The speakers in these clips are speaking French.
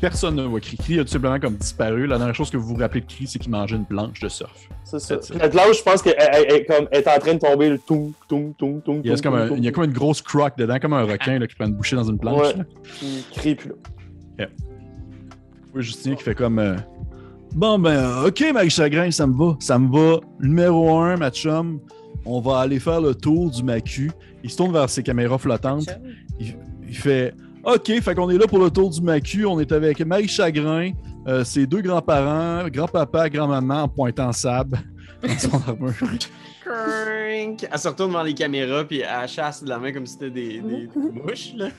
personne ne voit Cri. Cri a tout simplement comme disparu. La dernière chose que vous vous rappelez de Cri, c'est qu'il mangeait une planche de surf. C'est ça. Que là, je pense qu'elle elle- elle- comme, elle est en train de tomber le tout, tout, tout, tout. Il, reste comme un- il y a comme une grosse croque dedans, comme un requin là, qui prend une bouchée dans une planche. Ouais. il crie plus là. Oui, Justin qui fait comme. euh, Bon, ben, euh, ok, Marie Chagrin, ça me va. Ça me va. Numéro un, ma chum, on va aller faire le tour du Macu. Il se tourne vers ses caméras flottantes. Il fait OK, fait qu'on est là pour le tour du Macu. On est avec Marie Chagrin, euh, ses deux grands-parents, grand-papa, grand-maman en pointant Sab dans son armure. Crank. Elle se retourne devant les caméras, puis elle chasse de la main comme si c'était des, des, des mouches. Là.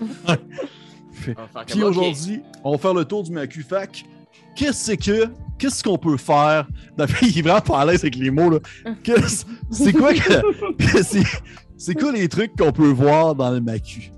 Puis aujourd'hui, on va faire le tour du Macu. Fac, qu'est-ce que qu'est-ce qu'on peut faire? Il est vraiment pas à l'aise avec les mots. C'est quoi que, c'est quoi les trucs qu'on peut voir dans le Macu?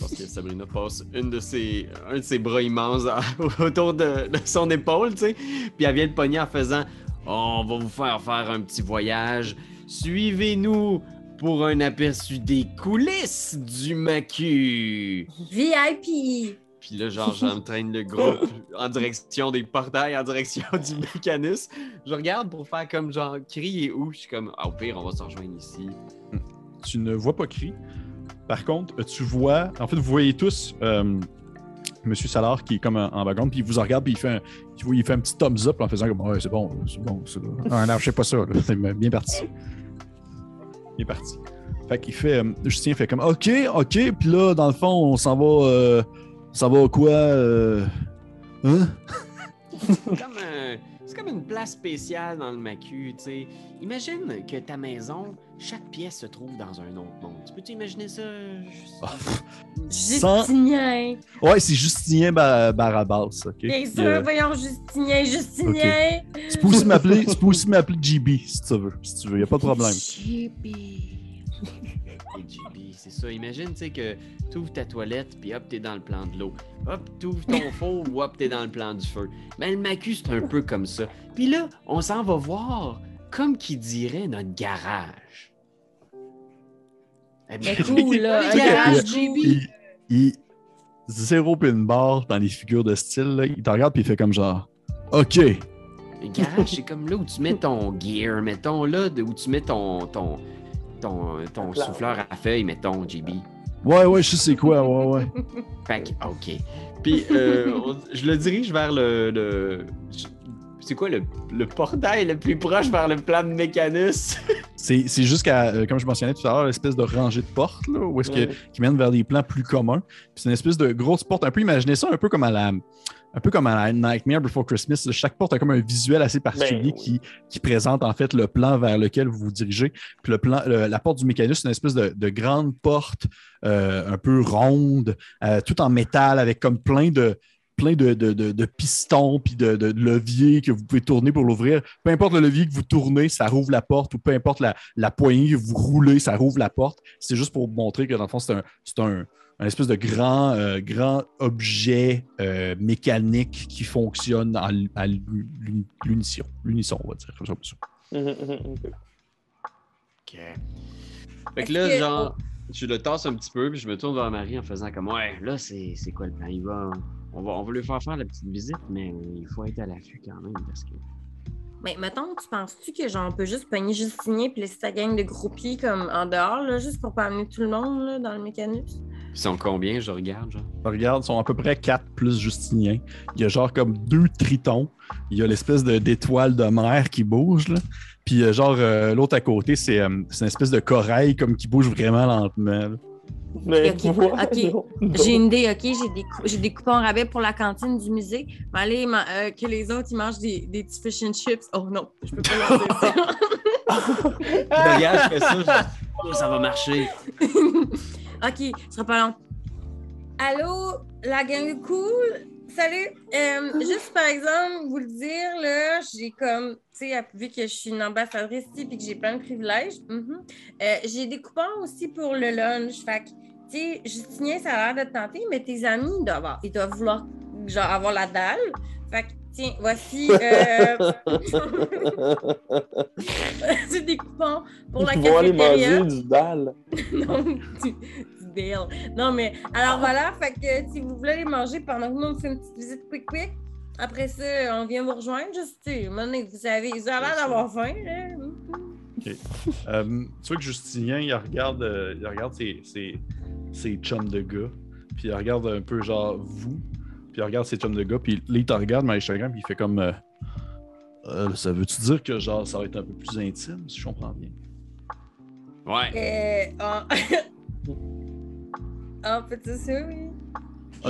Parce que Sabrina passe une de ses, un de ses bras immenses à- autour de, de son épaule, tu sais. Puis elle vient le pogner en faisant On va vous faire faire un petit voyage. Suivez-nous pour un aperçu des coulisses du Macu. VIP! Puis là, genre, j'entraîne le groupe en direction des portails, en direction du mécanisme. Je regarde pour faire comme genre, crier où? Je suis comme, ah, au pire, on va se rejoindre ici. Tu ne vois pas Cri. Par contre, tu vois, en fait, vous voyez tous euh, Monsieur Salard qui est comme en, background, puis il vous regarde, puis il fait un, il fait un petit thumbs up en faisant comme Ouais, c'est bon, c'est bon, c'est Ah non, je sais pas ça, c'est bien parti. Bien parti. Fait qu'il fait, euh, Justin fait comme OK, OK, puis là, dans le fond, on s'en va, euh, s'en va quoi euh, Hein? Comme, un- c'est comme une place spéciale dans le Macu, tu sais. Imagine que ta maison, chaque pièce se trouve dans un autre monde. Tu peux-tu imaginer ça? Ah, Sans- Justinien! Ouais, c'est Justinien Ba- Barabas, OK? Bien sûr, euh, voyons, Justinien, Justinien! tu peux aussi m'appeler, tu peux aussi m'appeler GB si tu veux, si tu veux, y a pas de problème. JB, c'est ça. Imagine, tu sais, que tu ouvres ta toilette, puis hop, t'es dans le plan de l'eau. Hop, tu ouvres ton four, hop, t'es dans le plan du feu. Mais le Macu, c'est un peu comme ça. Puis là, on s'en va voir, comme qui dirait, notre garage. Eh bien, cool, là, garage il- JB. il, il- zéro pin bar dans les figures de style, là. il te regarde puis il fait comme genre OK. Le garage, c'est comme là où tu mets ton gear, mettons, là, où tu mets ton, ton, ton, ton souffleur à feuilles, mettons, JB. Ouais, ouais, je sais c'est quoi, ouais, ouais. Fait que, OK. Puis, euh, on- je le dirige vers le. c'est quoi le, le portail le plus proche vers le plan de mécanisme? C'est c'est jusqu'à, euh, comme je mentionnais tout à l'heure, l'espèce de rangée de portes, là, où est-ce que, Ouais. qui mène vers des plans plus communs. Puis c'est une espèce de grosse porte. Un peu, imaginez ça un peu comme à la. Un peu comme à Nightmare Before Christmas. Chaque porte a comme un visuel assez particulier Ben oui. qui, qui présente en fait le plan vers lequel vous vous dirigez. Puis le plan, le- la porte du mécanisme, c'est une espèce de, de grande porte euh, un peu ronde, euh, tout en métal, avec comme plein de plein de, de- de- de pistons puis de, de leviers que vous pouvez tourner pour l'ouvrir. Peu importe le levier que vous tournez, ça rouvre la porte, ou peu importe la, la poignée que vous roulez, ça rouvre la porte. C'est juste pour vous montrer que dans le fond, c'est un, c'est un, un espèce de grand, euh, grand objet euh, mécanique qui fonctionne à, l'unisson. L'unisson, on va dire. comme ça, comme ça. Ok. Fait que là, que- genre, je le tasse un petit peu, puis je me tourne vers Marie en faisant comme, ouais, là, c'est c'est quoi le plan? Il va, on, va, on va lui faire faire la petite visite, mais il faut être à l'affût quand même, parce que. Mais mettons, tu penses-tu que genre on peut juste pogner Justinien puis laisser sa gang de groupies comme en dehors, là, juste pour pas amener tout le monde là, dans le mécanisme? Ils sont combien, je regarde, genre? Regarde, ils sont à peu près 4 plus Justinien. Il y a genre comme deux tritons. Il y a l'espèce de- d'étoile de mer qui bouge. Là. Puis euh, genre euh, l'autre à côté, c'est euh, c'est une espèce de corail comme qui bouge vraiment lentement. là. Mais. J'ai une idée, OK? J'ai des, j'ai des coupons rabais pour la cantine du musée. Mais allez, ma- euh, que les autres, ils mangent des, des petits fish and chips. Oh non, je peux pas leur dire ça. Regarde, je fais ça, je- oh, ça va marcher. OK, ce sera pas long. Allô, la gang cool? Salut! Euh, juste par exemple, vous le dire, là, j'ai comme, tu sais, vu que je suis une ambassadrice ici et que j'ai plein de privilèges, mhm, euh, j'ai des coupons aussi pour le lunch. Fait que, tu sais, Justinien, ça a l'air de te tenter, mais tes amis, ils doivent, avoir- ils doivent vouloir, genre, avoir la dalle. Fait que, tiens, voici, euh, c'est des coupons pour la Ils vont aller manger du dalle. non, du, Non, mais alors voilà, fait que si vous voulez aller manger pendant que nous on fait une petite visite quick-quick, après ça, on vient vous rejoindre. Donné, vous savez, ils ont l'air d'avoir faim. Là. Euh, tu vois que Justinien, il regarde, euh, il regarde ses, ses, ses chums de gars, puis il regarde un peu genre vous, puis il regarde ses chums de gars, puis là, il te regarde, mais puis il fait comme. euh, Euh, ça veut-tu dire que genre ça va être un peu plus intime, si je comprends bien? Ouais. Euh, ah. ah, peut-être ça, oui.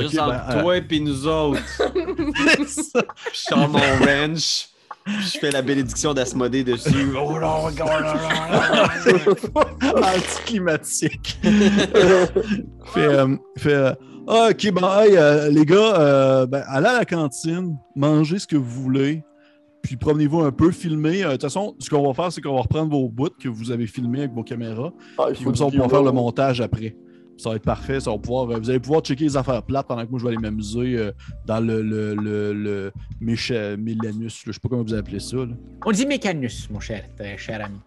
Juste entre ben, euh, toi et nous autres. Ça. Je sors mon wrench. puis Je fais la bénédiction d'Asmodée dessus. Oh là, regarde là, là. Anticlimatique. fait, euh, fait euh, Ah, ok, bon, hey, euh, les gars, euh, ben, allez à la cantine, mangez ce que vous voulez, puis promenez-vous un peu, filmez. Euh, De toute façon, ce qu'on va faire, c'est qu'on va reprendre vos bouts que vous avez filmés avec vos caméras, Ah, puis comme ça, on pourra faire le montage après. Ça va être parfait. Ça va pouvoir, euh, vous allez pouvoir checker les affaires plates pendant que moi, je vais aller m'amuser euh, dans le, le, le, le Mélanus. là. Je sais pas comment vous appelez ça. là. On dit Mécanus, mon cher, très cher ami.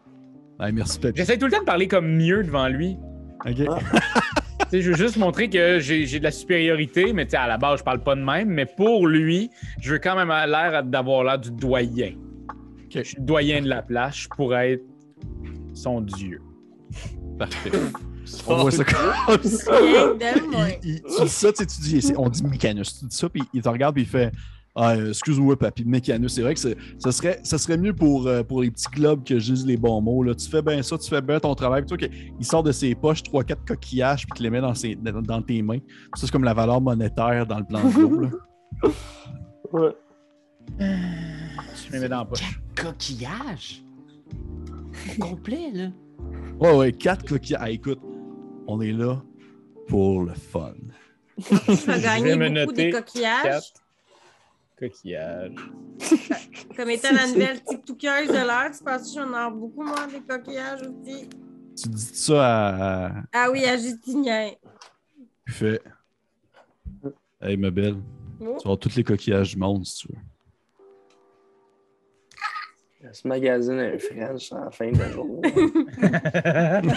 Ouais, merci, Papy. J'essaie tout le temps de parler comme mieux devant lui. Ok. Ah. Je veux juste montrer que j'ai j'ai de la supériorité, mais à la base, je parle pas de même. Mais pour lui, je veux quand même l'air d'avoir l'air du doyen. Je suis le doyen de la place, je pourrais être son dieu. Parfait. On voit ça comme ça. Il, il- tu dis ça, tu sais, tu dis, on dit Mécanus. Tu dis ça, puis il te regarde, puis il fait ah, euh, Excuse-moi, papy, Mécanus. C'est vrai que c'est- ça serait, ça serait mieux pour, euh, pour les petits globes que je dise les bons mots. Là. Tu fais bien ça, tu fais bien ton travail. Puis toi, que- il sort de ses poches 3-4 coquillages, puis te les met dans, ses, dans, dans tes mains. Ça, c'est comme la valeur monétaire dans le plan de l'eau. là. Ouais. Je me mets dans la poche. Coquillage. Au complet, là. Ouais, ouais, 4 coquillages. Ah, écoute, on est là pour le fun. Tu vas gagner beaucoup noter des coquillages. Quatre coquillages. Comme étant la nouvelle TikTokeuse de l'heure, tu penses que j'en ai beaucoup, moi, des coquillages aussi? Tu dis ça à. Ah oui, à Justinien. Fait Hey, ma belle, Oh. tu vas avoir tous les coquillages du monde si tu veux. Ce magazine un French en fin de journée.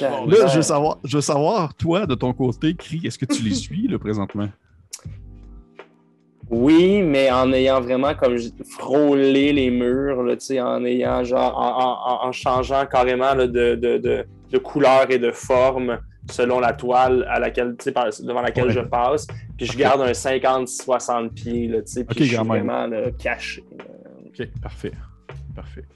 Là, je veux savoir, je veux savoir, toi, de ton côté, Cri, est-ce que tu les suis là, présentement? Oui, mais en ayant vraiment comme frôlé les murs, là, en ayant genre en, en- en changeant carrément là, de, de, de, de couleur et de forme selon la toile à laquelle, par- devant laquelle Ouais. je passe. Puis je garde un 50-60 pieds, là, puis je suis vraiment là, caché. là. Ok, parfait. Parfait.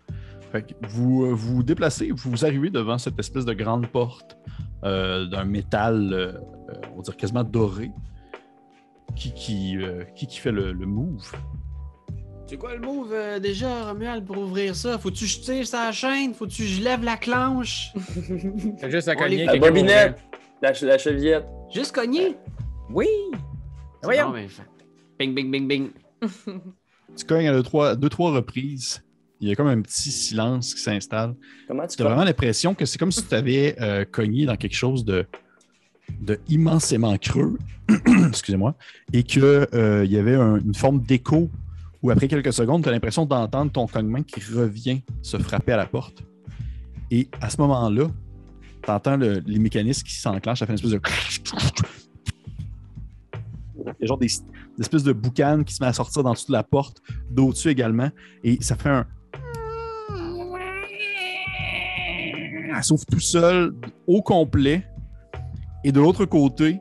Fait que vous euh, vous déplacez, vous arrivez devant cette espèce de grande porte euh, d'un métal, euh, on va dire quasiment doré. Qui qui, euh, qui, qui fait le, le move? C'est quoi le move euh, déjà, Romuald, pour ouvrir ça? Faut-tu que je tire sa chaîne? Faut-tu que je lève la clenche? T'as juste à cogner La bobinette, la, che- la chevillette. Juste cogner? Oui! Voyons! Bon, ben, Bing, bing, bing, bing. Tu cognes à deux, trois, deux, trois reprises. Il y a comme un petit silence qui s'installe. Comment tu Tu as vraiment l'impression que c'est comme si tu avais euh, cogné dans quelque chose de, de immensément creux, excusez-moi, et qu'il y avait un- une forme d'écho où après quelques secondes, tu as l'impression d'entendre ton cognement qui revient se frapper à la porte. Et à ce moment-là, tu entends les mécanismes qui s'enclenchent, ça fait une espèce de. Il y a genre des, des espèces de boucanes qui se met à sortir dans toute la porte, d'au-dessus également, et ça fait un. Elle s'ouvre tout seul, au complet. Et de l'autre côté,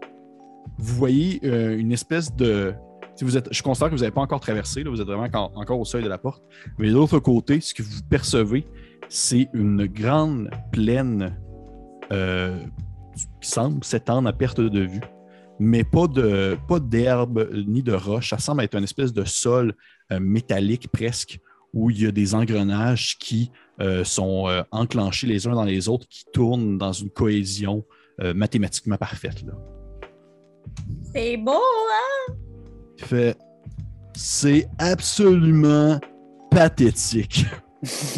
vous voyez euh, une espèce de. Si vous êtes, je considère que vous n'avez pas encore traversé, là, vous êtes vraiment encore, au seuil de la porte. Mais de l'autre côté, ce que vous percevez, c'est une grande plaine euh, qui semble s'étendre à perte de vue, mais pas pas d'herbe ni de roche. Ça semble être une espèce de sol euh, métallique presque, où il y a des engrenages qui euh, sont euh, enclenchés les uns dans les autres, qui tournent dans une cohésion euh, mathématiquement parfaite. Là. C'est beau, hein? Il fait c'est absolument pathétique.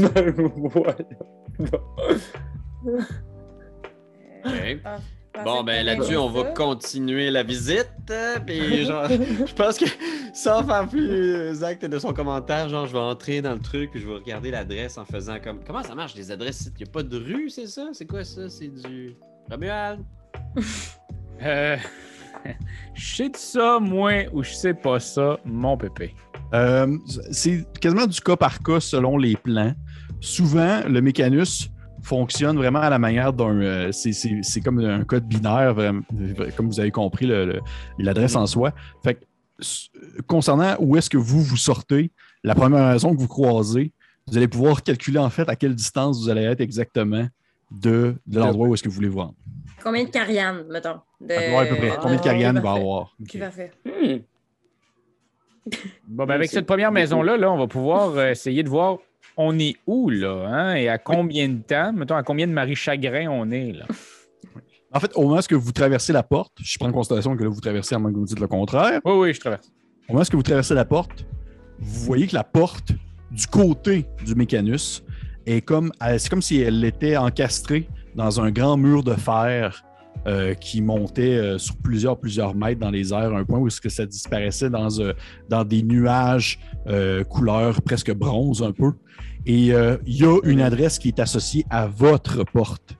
Bon, ben là-dessus, on va continuer la visite. euh, Puis, genre, je pense que sans faire plus acte de son commentaire, genre, je vais entrer dans le truc, puis je vais regarder l'adresse en faisant comme. Comment ça marche, les adresses? Il n'y a pas de rue, c'est ça? C'est quoi ça? C'est du. Romuald? Euh, je sais de ça, moi, ou je sais pas ça, mon pépé. Euh, c'est quasiment du cas par cas selon les plans. Souvent, le mécanus fonctionne vraiment à la manière d'un. euh, c'est- c'est c'est comme un code binaire, vraiment, comme vous avez compris, le- le- l'adresse en soi. Fait que, s- concernant où est-ce que vous vous sortez, la première raison que vous croisez, vous allez pouvoir calculer en fait à quelle distance vous allez être exactement de, de l'endroit où est-ce que vous voulez vous rendre. Combien de Carianne, mettons? De... Ouais, à peu près. Combien de Ah, Carianne il va avoir? Ok, parfait. Hmm. Bon, ben avec cette première maison-là, là, on va pouvoir euh, essayer de voir on est où, là, hein, et à combien de temps, mettons, à combien de Marie Chagrin on est, là? En fait, au moment où vous traversez la porte, je prends en considération que là, vous traversez à moins que vous me dites le contraire. Oui, oui, je traverse. Au moment où vous traversez la porte, vous voyez que la porte du côté du mécanus est comme, elle- c'est comme si elle était encastrée dans un grand mur de fer euh, qui montait euh, sur plusieurs, plusieurs mètres dans les airs, à un point où est-ce que ça disparaissait dans, euh, dans des nuages euh, couleur presque bronze un peu. Et euh, il y a une adresse qui est associée à votre porte.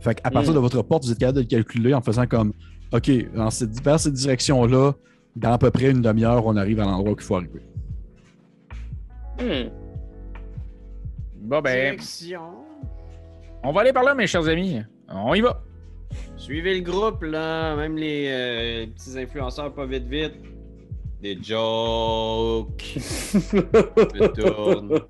Fait qu'à partir Mm. de votre porte, vous êtes capable de le calculer en faisant comme OK, dans cette, vers cette direction-là, dans à peu près une demi-heure, on arrive à l'endroit qu'il faut arriver. Hmm. Bon, ben, Direction. on va aller par là, mes chers amis. On y va. Suivez le groupe, là. Même les euh, petits influenceurs, pas vite, vite. Des jokes. Je tourne.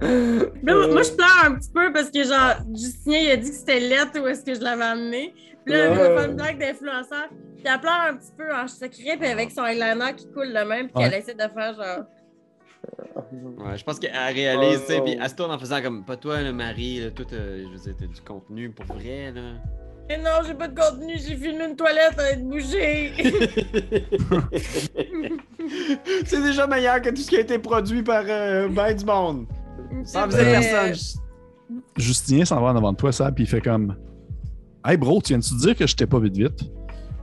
Là, moi, je pleure un petit peu parce que, genre, Justinien, il a dit que c'était lettre où est-ce que je l'avais amené. Puis là, elle Ouais. va faire une blague d'influenceur. Puis elle pleure un petit peu en secret, puis avec son eyeliner qui coule le même, puis Ouais. qu'elle essaie de faire, genre... Ouais, je pense qu'elle réalise, tu sais, Oh, puis oh. elle se tourne en faisant comme, pas toi, là, Marie, là, tout, euh, je veux dire, t'as du contenu pour vrai, là. Mais non, j'ai pas de contenu, j'ai filmé une toilette, va être bouchée. C'est déjà meilleur que tout ce qui a été produit par euh, ben du monde. C'est faisait personne. Justinien s'en va en avant de toi, ça, puis il fait comme Hey bro, tu viens-tu de dire que je t'ai pas vite vite?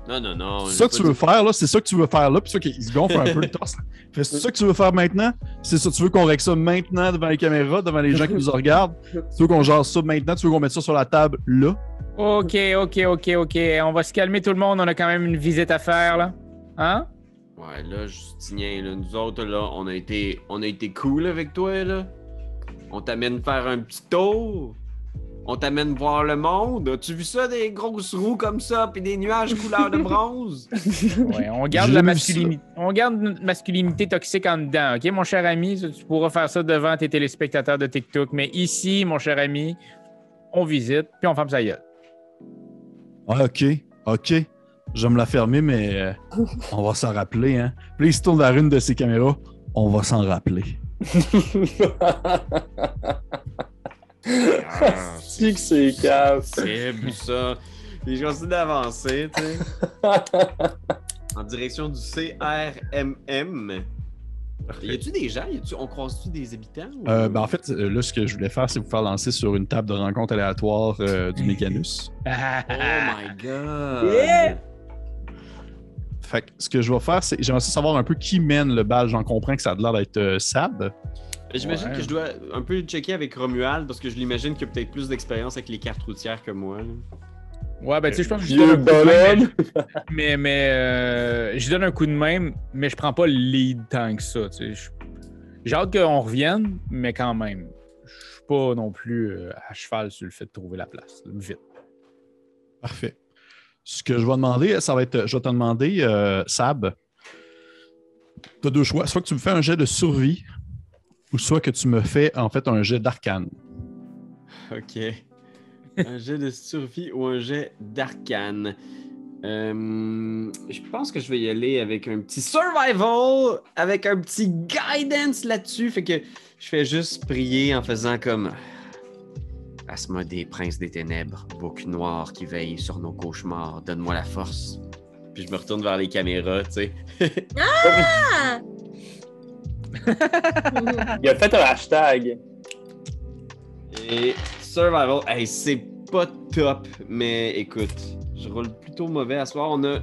Non, non, non. C'est ça que tu veux dit- faire, là? C'est ça que tu veux faire, là? Puis ça qu'il se gonfle un peu le torse. c'est ça que tu veux faire maintenant? C'est ça, tu veux qu'on règle ça maintenant devant les caméras, devant les gens qui nous regardent? Tu veux qu'on jase ça maintenant? Tu veux qu'on mette ça sur la table là? OK, OK, OK, OK. On va se calmer tout le monde. On a quand même une visite à faire, là. Hein? Ouais, là, Justinien, là, nous autres, là, on a été, on a été cool avec toi, là. On t'amène faire un petit tour. On t'amène voir le monde. As-tu vu ça, des grosses roues comme ça, puis des nuages couleur de bronze? Ouais, on garde la masculinité. On garde notre masculinité toxique en dedans, OK, mon cher ami? Tu pourras faire ça devant tes téléspectateurs de TikTok. Mais ici, mon cher ami, on visite, puis on ferme sa gueule. Ah, ok, ok. Je vais me la fermer, mais euh, on va s'en rappeler, hein. Puis il se tourne vers une de ses caméras. On va s'en rappeler. Si que c'est cave. C'est ça. Puis je continue d'avancer, tu sais. en direction du CRMM. Y a-tu des gens? Y a-tu- on croise-tu des habitants? ou- Euh, ben, en fait, euh, là, ce que je voulais faire, c'est vous faire lancer sur une table de rencontre aléatoire euh, du mécanus. Oh my god! Yeah! Fait que ce que je vais faire, c'est j'aimerais savoir un peu qui mène le bal. J'en comprends que ça a l'air d'être euh, Sab. J'imagine Ouais. que je dois un peu checker avec Romuald parce que je l'imagine qu'il a peut-être plus d'expérience avec les cartes routières que moi. là. Ouais, ben, tu sais, je pense que je donne un coup de main, bonhomme. mais, mais, mais, euh, je donne un coup de main, mais je prends pas le lead tant que ça, tu sais. J'ai hâte qu'on revienne, mais quand même, je suis pas non plus euh, à cheval sur le fait de trouver la place. Vite. Parfait. Ce que je vais demander, ça va être, je vais te demander, euh, Sab, tu as deux choix. Soit que tu me fais un jet de survie, ou soit que tu me fais en fait un jet d'arcane. Ok. un jet de survie ou un jet d'arcane. Euh, je pense que je vais y aller avec un petit survival, avec un petit guidance là-dessus. Fait que je fais juste prier en faisant comme Asmodée, prince des ténèbres, bouc noir qui veille sur nos cauchemars, donne-moi la force. Puis je me retourne vers les caméras, tu sais. Ah! Il a fait un hashtag. Et survival, hey, c'est pas top, mais écoute, je roule plutôt mauvais à soir. On a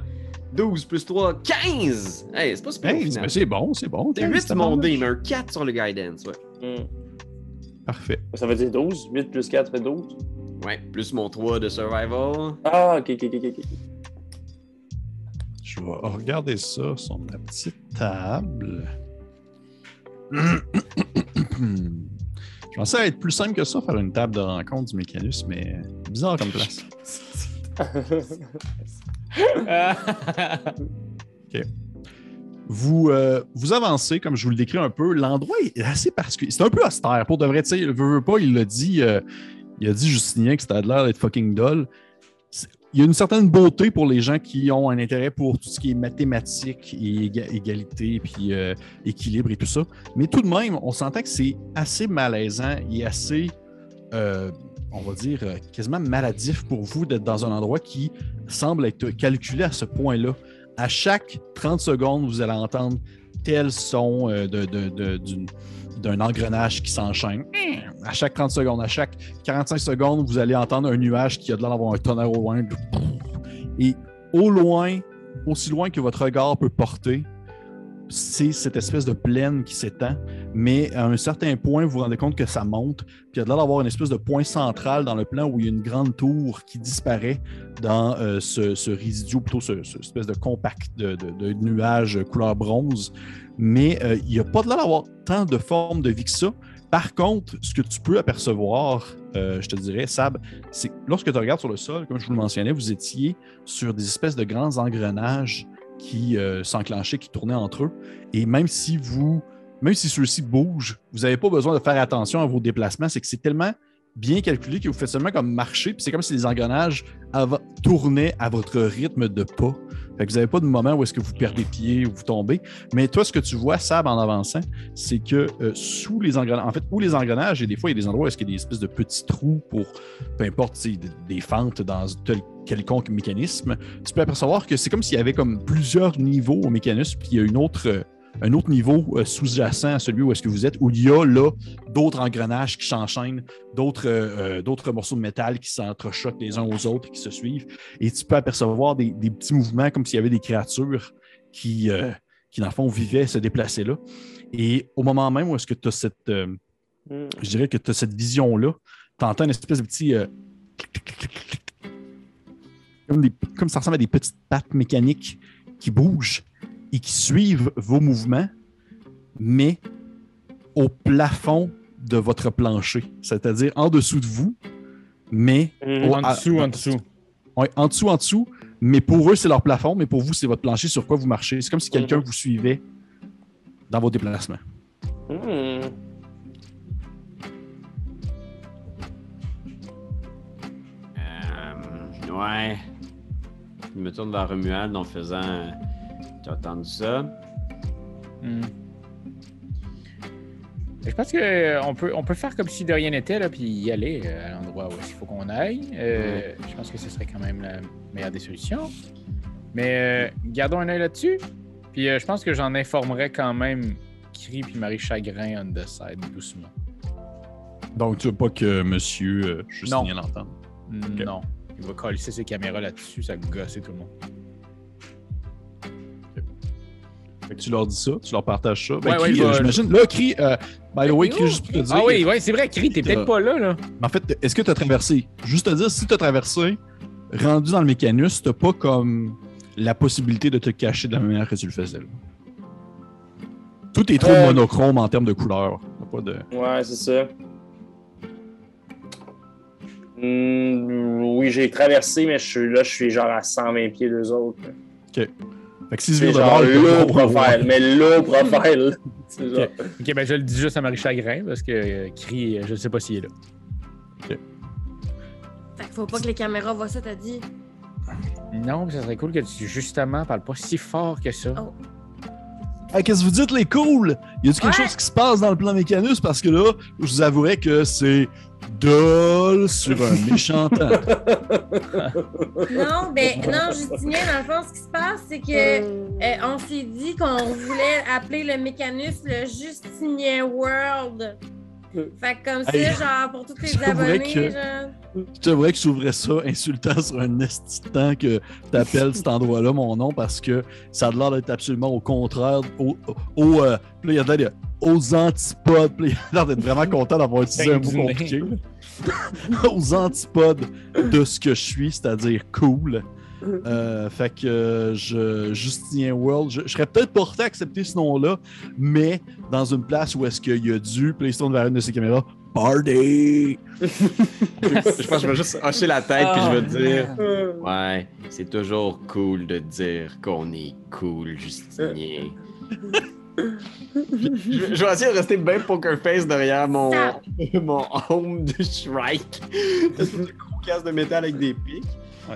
12 plus 3, 15! Hey, c'est pas super Hey, c'est bon, c'est bon. Tiens, 8 c'était mon dé, mais un 4 sur le guidance, ouais. Hmm. Parfait. Ça veut dire 12. 8 plus 4 fait 12. Ouais, plus mon 3 de survival. Ah, ok, ok, ok, ok. Je vais regarder ça sur ma petite table. Je pensais être plus simple que ça, faire une table de rencontre du mécanisme, mais bizarre comme place. Vous, euh, vous avancez, comme je vous le décris un peu. L'endroit est assez particulier. C'est un peu austère. Pour de vrai, tu sais, il veut, veut pas, il l'a dit. euh, il a dit, Justinien, que c'était de l'air d'être fucking dull. Il y a une certaine beauté pour les gens qui ont un intérêt pour tout ce qui est mathématiques et éga- égalité, puis euh, équilibre et tout ça. Mais tout de même, on s'entend que c'est assez malaisant et assez, euh, on va dire, euh, quasiment maladif pour vous d'être dans un endroit qui semble être calculé à ce point-là. À chaque 30 secondes, vous allez entendre tel son d'une- d'un engrenage qui s'enchaîne. À chaque 30 secondes, à chaque 45 secondes, vous allez entendre un nuage qui a de l'air d'avoir un tonnerre au loin. Et au loin, aussi loin que votre regard peut porter, c'est cette espèce de plaine qui s'étend. Mais à un certain point, vous vous rendez compte que ça monte. Puis il y a de l'air d'avoir une espèce de point central dans le plan où il y a une grande tour qui disparaît dans euh, ce, ce résidu, plutôt ce, ce espèce de compact de, de, couleur bronze. Mais euh, il n'y a pas de l'air d'avoir tant de formes de vie que ça. Par contre, ce que tu peux apercevoir, euh, je te dirais, Sab, c'est que lorsque tu regardes sur le sol, comme je vous le mentionnais, vous étiez sur des espèces de grands engrenages qui euh, s'enclenchaient, qui tournaient entre eux. Et même si vous, même si ceux-ci bougent, vous n'avez pas besoin de faire attention à vos déplacements. C'est que c'est tellement bien calculé que vous faites seulement comme marcher, puis c'est comme si les engrenages tournaient à votre rythme de pas. Fait que vous n'avez pas de moment où est-ce que vous perdez pied ou vous tombez. Mais toi, ce que tu vois, Sab, en avançant, c'est que euh, sous les engrenages, en fait, où les engrenages, et des fois, il y a des endroits où est-ce qu'il y a des espèces de petits trous pour, peu importe, des, des fentes dans tel quelconque mécanisme, tu peux apercevoir que c'est comme s'il y avait comme plusieurs niveaux au mécanisme, puis il y a une autre, euh, un autre niveau euh, sous-jacent à celui où est-ce que vous êtes, où il y a là d'autres engrenages qui s'enchaînent, d'autres euh, d'autres morceaux de métal qui s'entrechoquent les uns aux autres, qui se suivent, et tu peux apercevoir des, des petits mouvements comme s'il y avait des créatures qui, euh, qui, dans le fond, vivaient, se déplaçaient là. Et au moment même où est-ce que tu as cette, euh, Hmm. je dirais que tu as cette vision-là, tu entends une espèce de petit. Comme, des- comme ça ressemble à des petites pattes mécaniques qui bougent et qui suivent vos mouvements, mais au plafond de votre plancher, c'est-à-dire en dessous de vous, mais au- En à- dessous, en dessous. Ouais, en dessous, en dessous, mais pour eux, c'est leur plafond, mais pour vous, c'est votre plancher sur quoi vous marchez. C'est comme si quelqu'un Mhm. vous suivait dans vos déplacements. Hmm. Euh, ouais. Je me tourne vers Romuald en faisant. euh, Tu as entendu ça? Hmm. Je pense qu'on peut, on peut faire comme si de rien n'était, là, puis y aller euh, à l'endroit où il faut qu'on aille. Euh, Je pense que ce serait quand même la meilleure des solutions. Mais euh, gardons un œil là-dessus. Puis euh, je pense que j'en informerai quand même Kri puis Marie Chagrin on the side, doucement. Donc, tu veux pas que monsieur euh, Justin Non. l'entende. Non. Il va coller ses caméras là-dessus, ça va gosser tout le monde. Fait que tu leur dis ça, tu leur partages ça. Ben, Ouais, Cri, euh, vais- J'imagine. Là, Cri, euh, by the way, Cri, juste pour te dire. Ah oui, ouais, c'est vrai, Kri, t'es Euh, peut-être pas là, là. Mais en fait, est-ce que tu as traversé? Juste te dire, si tu as traversé, rendu dans le mécanus, tu pas comme la possibilité de te cacher de la manière que tu le faisais. là. Tout est trop Euh. monochrome en termes de couleurs. T'as Pas de... Ouais, c'est ça. Hmm, oui, j'ai traversé, mais je suis là, je suis genre à 120 pieds d'eux autres. Fait que se C'est virent de genre bord, le profile, mais le genre- Ok, ben je le dis juste à Marie Chagrin parce que euh, Kri, euh, je sais pas s'il est là. Fait qu'il faut pas que les caméras voient ça, t'as dit. Non, mais ça serait cool que tu, justement, parles pas si fort que ça. Oh. Hey, qu'est-ce que vous dites, les cools? Y a-tu quelque Ouais. chose qui se passe dans le plan Mécanus? Parce que là, je vous avouerais que c'est dol sur un méchant. Non, ben non, Justinien, dans le fond, ce qui se passe, c'est que euh, on s'est dit qu'on voulait appeler le mécanus le Justinien World. Fait que comme Hey, ça, genre, pour tous les j'avouerais abonnés, que- genre. Je t'avouerais que j'ouvrais ça insultant sur un temps que t'appelles cet endroit-là mon nom parce que ça a l'air d'être absolument au contraire, au, au, euh, puis là, il y a de- aux antipodes, puis il a l'air d'être vraiment content d'avoir utilisé un mot compliqué. aux antipodes de ce que je suis, c'est-à-dire cool. Euh, fait que euh, je, Justinien World, je, je serais peut-être porté à accepter ce nom-là, mais dans une place où est-ce qu'il y a du PlayStation vers une de ses caméras, party! je pense que je vais juste hocher la tête puis je vais Oh, dire man. Ouais, c'est toujours cool de dire qu'on est cool, Justinien. je, je vais essayer de rester bien poker face derrière mon, mon home de Shrike. C'est une gros casse de métal avec des pics.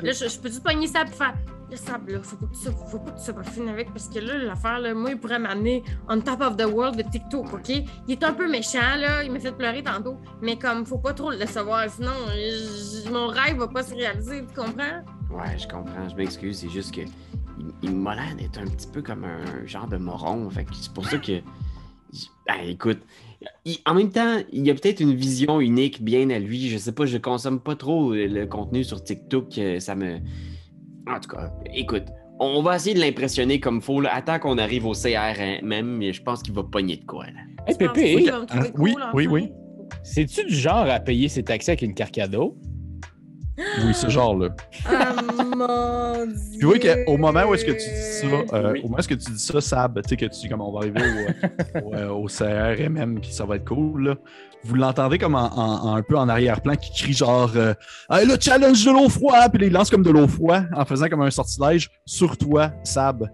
Là, je, je peux-tu pogner ça pour faire. Le sable, là, faut pas que tu, faut pas que tu sois pas fine avec parce que là, l'affaire, là, moi, il pourrait m'amener on top of the world de TikTok, OK? Il est un peu méchant, là, il m'a fait pleurer tantôt, mais comme, faut pas trop le savoir, sinon, je- mon rêve va pas se réaliser, tu comprends? Ouais, je comprends, je m'excuse, c'est juste que il, il m'a l'air d'être un petit peu comme un genre de moron. Fait que c'est pour ça que. j- Ben, écoute, il- en même temps, il y a peut-être une vision unique bien à lui. Je sais pas, je consomme pas trop le contenu sur TikTok. euh, Ça me. En tout cas, écoute, on va essayer de l'impressionner comme faut. Là. Attends qu'on arrive au CRM, mais je pense qu'il va pogner de quoi. Là. Hey, Pépé, Ah, oui, cool, oui, enfin? oui. c'est-tu du genre à payer ses taxis avec une carte cadeau? Oui, ce genre-là. Ah, mon Dieu! Tu vois qu'au moment où est-ce que tu dis ça, euh, Oui. au moment où est-ce que tu dis ça, Sab, tu sais que tu dis comme on va arriver au, au, euh, au CRMM puis ça va être cool, là. vous l'entendez comme en, en- en- un peu en arrière-plan qui crie genre euh, Hey, le challenge de l'eau froide, puis là, il lance comme de l'eau froide en faisant comme un sortilège sur toi, Sab.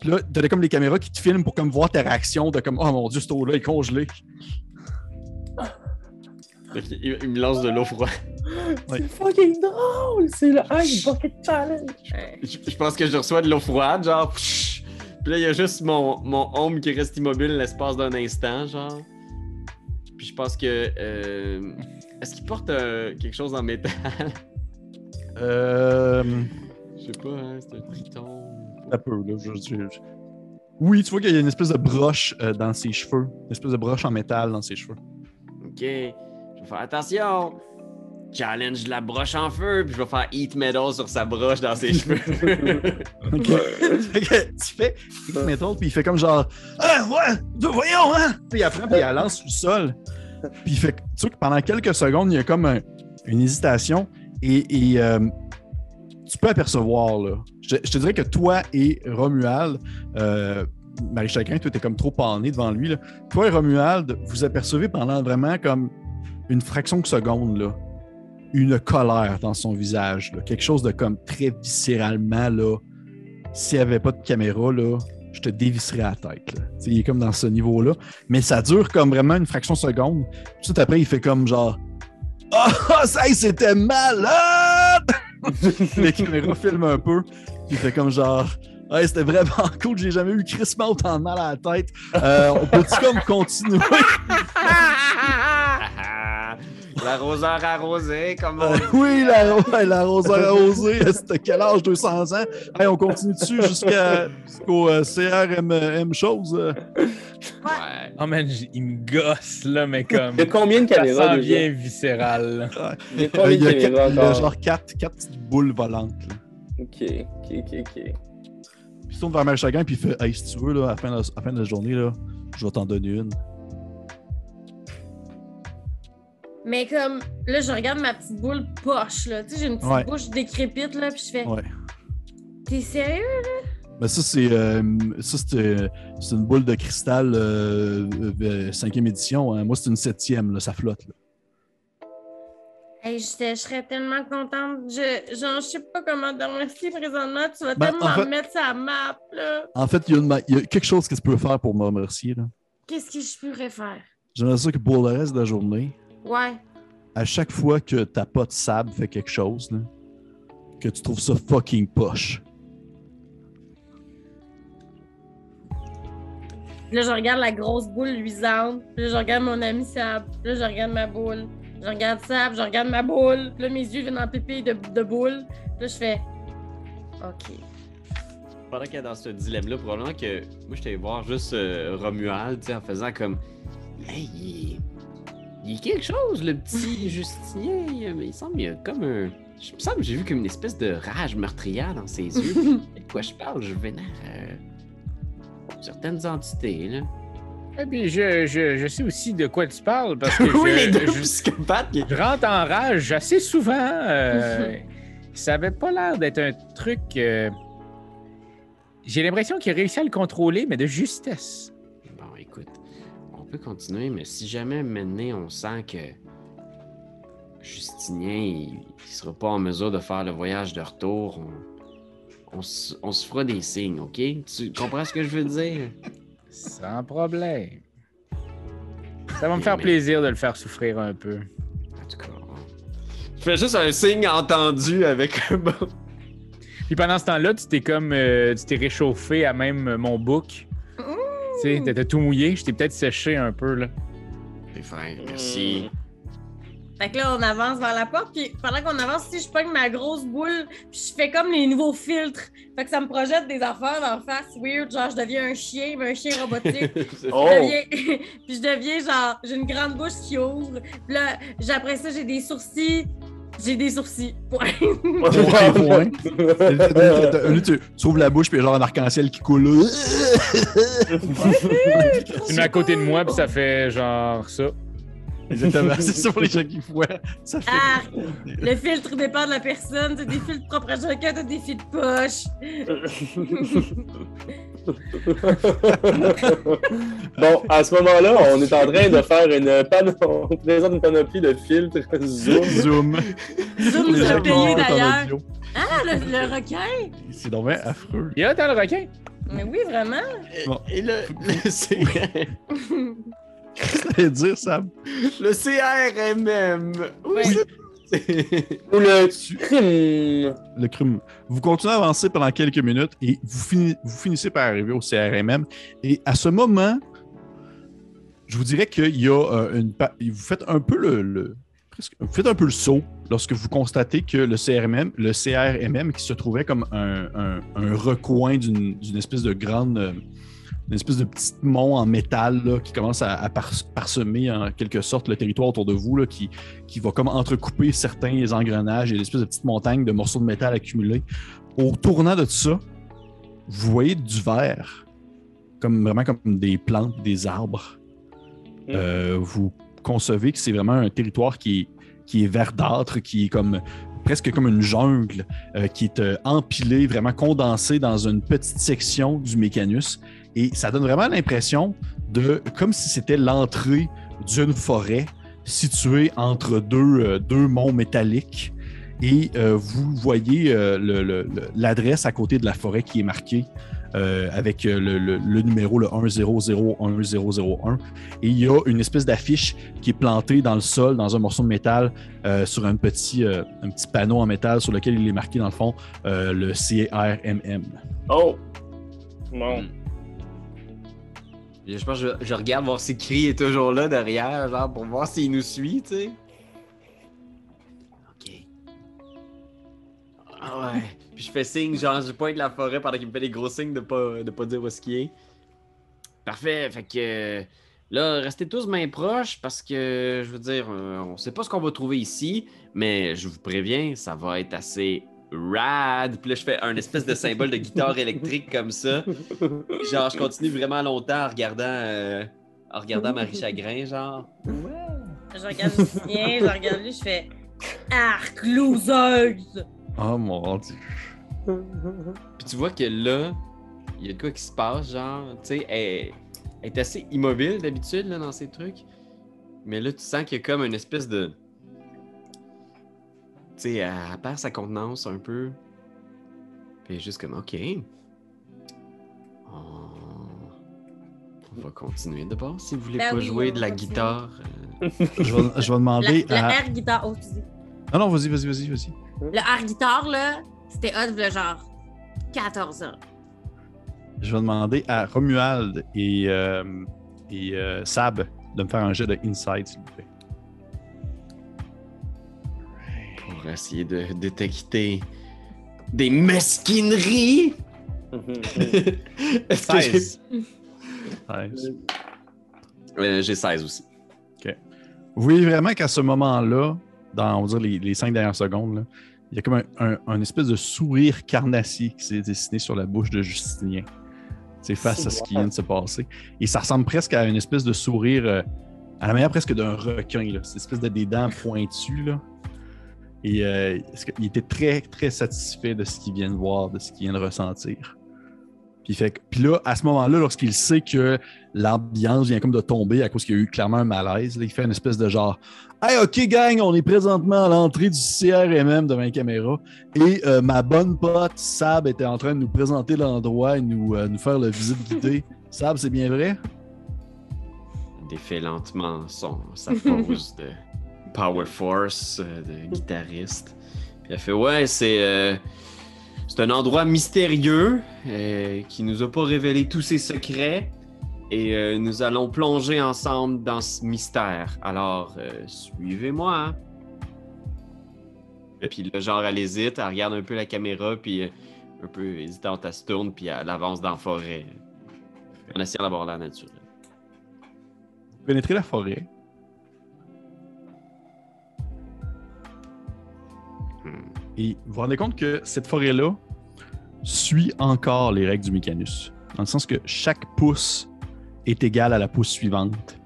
Puis là, t'as comme les caméras qui te filment pour comme voir ta réaction de comme Oh mon dieu, cette eau-là est congelée. Fait qu'il- Il, il me lance de l'eau froide. Ouais. C'est fucking drôle! C'est le Ice Bucket Challenge! Je, je pense que je reçois de l'eau froide, genre. pfff. Puis là, il y a juste mon, mon home qui reste immobile l'espace d'un instant, genre. Puis je pense que. euh, Est-ce qu'il porte euh, quelque chose en métal? Euh. Je sais pas, hein, c'est un triton. Un peu, là. je- je- je- Oui, tu vois qu'il y a une espèce de broche euh, dans ses cheveux. Une espèce de broche en métal dans ses cheveux. Ok, je vais faire attention. Challenge de la broche en feu, puis je vais faire Eat Metal sur sa broche dans ses cheveux. Ok. Fait que tu fais Heat Metal, puis il fait comme genre Ah, ouais, de- voyons, hein! Puis après, puis il la lance sur le sol. Puis il fait, tu vois que pendant quelques secondes, il y a comme un- une hésitation et, et, euh, tu peux apercevoir, là. Je, je te dirais que toi et Romuald, euh, Marie Chagrin, toi, t'es comme trop pané devant lui, là. Toi et Romuald, vous apercevez pendant vraiment comme une fraction de seconde, là, une colère dans son visage, quelque chose de comme très viscéralement, là. S'il n'y avait pas de caméra, là, je te dévisserais la tête. Il est comme dans ce niveau-là. Mais ça dure comme vraiment une fraction de seconde. Tout après, il fait comme genre Ah, ça, c'était malade! Les caméras filment un peu. Il fait comme genre Ouais, c'était vraiment cool, j'ai jamais eu crissement autant de mal à la tête. Euh, on peut-tu comme continuer? L'arroseur arrosé, comme on oui, la, l'arroseur arrosé, c'était quel âge? 200 ans? Hey, on continue dessus jusqu'à, jusqu'au euh, CRM chose. euh. Ouais. Oh man, il me gosse là, mais comme. Il y a combien de Ça caméras sent déjà? bien viscéral. là. Il y a combien il y a, de quatre- caméras il y a encore? genre quatre, quatre petites boules volantes. là. Ok, ok, ok, ok. Puis il tourne vers Mère Chagrin puis il fait Hey, si tu veux, là, à la fin de la, à la fin de la journée, là, je vais t'en donner une. Mais comme, là, je regarde ma petite boule poche, là. Tu sais, j'ai une petite Ouais. bouche décrépite, là, puis je fais, Ouais. t'es sérieux? Ben ça, c'est euh, ça, c'est, euh, une boule de cristal euh, euh, cinquième édition. hein. Moi, c'est une septième, là, ça flotte. là. Hey, je serais tellement contente. Je, genre, je sais pas comment te remercier présentement. Tu vas Ben, tellement en fait- mettre sa map, là. En fait, il y, a une ma- il y a quelque chose que tu peux faire pour me remercier. là. Qu'est-ce que je pourrais faire? J'aimerais ça que pour le reste de la journée, Ouais. à chaque fois que ta pote sable fait quelque chose, là, que tu trouves ça fucking poche. Puis Là, je regarde la grosse boule luisante. Puis là, je regarde mon ami Sab. Puis là, je regarde ma boule. Je regarde Sab, je regarde ma boule. Puis là, mes yeux viennent en pépé de, de boule. Puis là, je fais OK. Pendant qu'il est dans ce dilemme-là, probablement que moi, j'étais voir juste euh, Romuald, tu sais, en faisant comme. Hey, il il est quelque chose, le petit Justinien. Il, mais il semble qu'il y a comme un. Je me semble que j'ai vu comme une espèce de rage meurtrière dans ses yeux. de quoi je parle? Je vénère euh, certaines entités, là. Et puis je, je, je sais aussi de quoi tu parles parce que oui, je, les deux je- psychopathes. je rentre en rage assez souvent. euh, ça avait pas l'air d'être un truc. euh, J'ai l'impression qu'il a réussi à le contrôler, mais de justesse. Peut continuer, mais si jamais maintenant on sent que Justinien, il, il sera pas en mesure de faire le voyage de retour, on, on, se- on se fera des signes, OK? Tu comprends ce que je veux dire? Sans problème. Ça va me faire Mais- plaisir de le faire souffrir un peu. En tout cas, je fais juste un signe entendu avec un bon. Puis pendant ce temps-là, tu t'es comme. euh, tu t'es réchauffé à même mon bouc. Tu sais, t'étais tout mouillé. Je t'ai peut-être séché un peu, là. C'est fin, merci. Fait que là, on avance vers la porte, puis pendant qu'on avance, si je pogne ma grosse boule, puis je fais comme les nouveaux filtres. Fait que ça me projette des affaires d'en face weird, genre je deviens un chien, mais un chien robotique. Oh! Je deviens- puis je deviens genre, j'ai une grande bouche qui ouvre. Puis là, après ça, j'ai des sourcils. J'ai des sourcils. Point. Point, point. Là, tu, tu ouvres la bouche, puis il y a genre un arc-en-ciel qui coule. Tu me mets à côté de moi, puis ça fait genre ça. Exactement. C'est ça pour les gens qui voient. Ça fait. Ah, le filtre dépend de la personne. T'as des filtres propres à chacun, t'as des filtres poche. bon, à ce moment-là, on est en train de faire une panoplie, on présente une panoplie de filtres zoom. Zoom. Zoom Les nous a gens payé d'ailleurs. Ah, le, le requin? C'est donc bien affreux. Il y a dans le requin? Mais oui, vraiment. Bon. Et le, le, J'allais dire, Sam. le CRMM. Oui, Ou le crime. Le crime. Vous continuez à avancer pendant quelques minutes et vous, fini- vous finissez par arriver au CRMM. Et à ce moment, je vous dirais qu'il y a euh, une. Vous faites un peu le. le- presque- vous faites un peu le saut lorsque vous constatez que le CRMM, le CRMM qui se trouvait comme un, un- un recoin d'une d'une espèce de grande. Une espèce de petit mont en métal là, qui commence à, à pars- parsemer en quelque sorte le territoire autour de vous, là, qui, qui va comme entrecouper certains engrenages et l'espèce de petite montagne de morceaux de métal accumulés. Au tournant de tout ça, vous voyez du verre, comme vraiment comme des plantes, des arbres. Mm. Euh, vous concevez que c'est vraiment un territoire qui est, qui est verdâtre, qui est comme presque comme une jungle, euh, qui est euh, empilé, vraiment condensé dans une petite section du mécanus. Et ça donne vraiment l'impression de comme si c'était l'entrée d'une forêt située entre deux, euh, deux monts métalliques. Et euh, vous voyez euh, l'adresse à côté de la forêt qui est marquée avec le, numéro le 1001001. Et il y a une espèce d'affiche qui est plantée dans le sol, dans un morceau de métal, sur un petit, un petit panneau en métal sur lequel il est marqué, dans le fond, le CRMM. Oh! Bon. Je pense que je, je regarde voir si Cri est toujours là derrière, genre pour voir s'il nous suit, tu sais. Ok. Ah ouais. Puis je fais signe, genre je pointe la forêt pendant qu'il me fait des gros signes de pas, de pas dire où est-ce qu'il est. Parfait. Fait que là, restez tous main proches parce que je veux dire, euh, on sait pas ce qu'on va trouver ici, mais je vous préviens, ça va être assez rad. Puis là, je fais un espèce de symbole de guitare électrique comme ça. Genre, je continue vraiment longtemps en regardant, euh, en regardant Marie Chagrin, genre. Je regarde Lucien, je regarde lui, je fais Arc loseuse! Oh mon dieu. Puis tu vois que là, il y a de quoi qui se passe, genre, tu sais, elle, elle est assez immobile d'habitude là, dans ces trucs. Mais là, tu sens qu'il y a comme une espèce de. Tu sais, elle perd sa contenance un peu. Puis elle est juste comme, OK. On, on va continuer d'abord si vous voulez Ben pas oui, jouer de la continuer. guitare. euh, Je vais, je vais La, demander la à. air guitare, oh, excusez. Ah non, vas-y, vas-y, vas-y, vas-y. Le air guitare, là, c'était hot, le genre 14 ans. Je vais demander à Romuald et, euh, et euh, Sab de me faire un jet de inside, s'il vous plaît. Pour essayer de détecter des mesquineries. Est-ce que j'ai- 16. 16. Euh, j'ai 16 aussi. Vous voyez vraiment qu'à ce moment-là, dans on va dire, les, les cinq dernières secondes, là, il y a comme un, un- un espèce de sourire carnassier qui s'est dessiné sur la bouche de Justinien. C'est face à ce qui vient de se passer. Et ça ressemble presque à une espèce de sourire, euh, à la manière presque d'un requin. Là. C'est une espèce de des dents pointues. Là. Et euh, il était très, très satisfait de ce qu'il vient de voir, de ce qu'il vient de ressentir. Puis, fait, que- puis là, à ce moment-là, lorsqu'il sait que l'ambiance vient comme de tomber à cause qu'il y a eu clairement un malaise, là, il fait une espèce de genre Hey, OK, gang, on est présentement à l'entrée du CRMM devant la caméra. Et euh, ma bonne pote Sab était en train de nous présenter l'endroit et nous, euh, nous faire la visite guidée. Sab, c'est bien vrai? défait lentement son, sa pose de Power Force euh, de guitariste. Puis elle fait Ouais, c'est euh, c'est un endroit mystérieux euh, qui nous a pas révélé tous ses secrets. Et euh, nous allons plonger ensemble dans ce mystère. Alors, suivez-moi. hein. Puis là, genre, elle hésite, elle regarde un peu la caméra, puis un peu hésitante, elle se tourne, puis elle avance dans la forêt. En essayant d'avoir l'air naturel. Vous pénétrez la forêt. Et vous vous rendez compte que cette forêt-là suit encore les règles du mécanus. Dans le sens que chaque pouce est égal à la pouce suivante.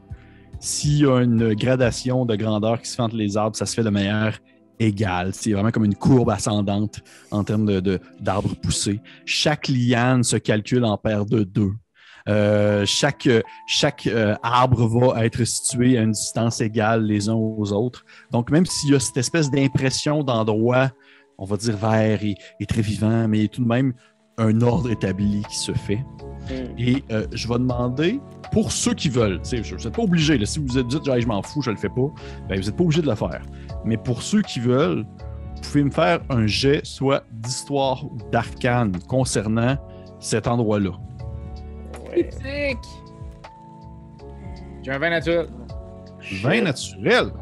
S'il y a une gradation de grandeur qui se fait entre les arbres, ça se fait de manière égale. C'est vraiment comme une courbe ascendante en termes de- de- d'arbres poussés. Chaque liane se calcule en paire de deux. Euh, chaque chaque euh, arbre va être situé à une distance égale les uns aux autres. Donc, même s'il y a cette espèce d'impression d'endroit, on va dire vert et, et très vivant, mais il y a tout de même un ordre établi qui se fait. Hmm. Et euh, je vais demander, pour ceux qui veulent, vous n'êtes pas obligé, là, si vous êtes dit, Genre, je m'en fous, je le fais pas, ben, vous n'êtes pas obligé de le faire. Mais pour ceux qui veulent, vous pouvez me faire un jet, soit d'histoire ou d'arcane concernant cet endroit-là. Ouais. J'ai un vin naturel. Vin naturel?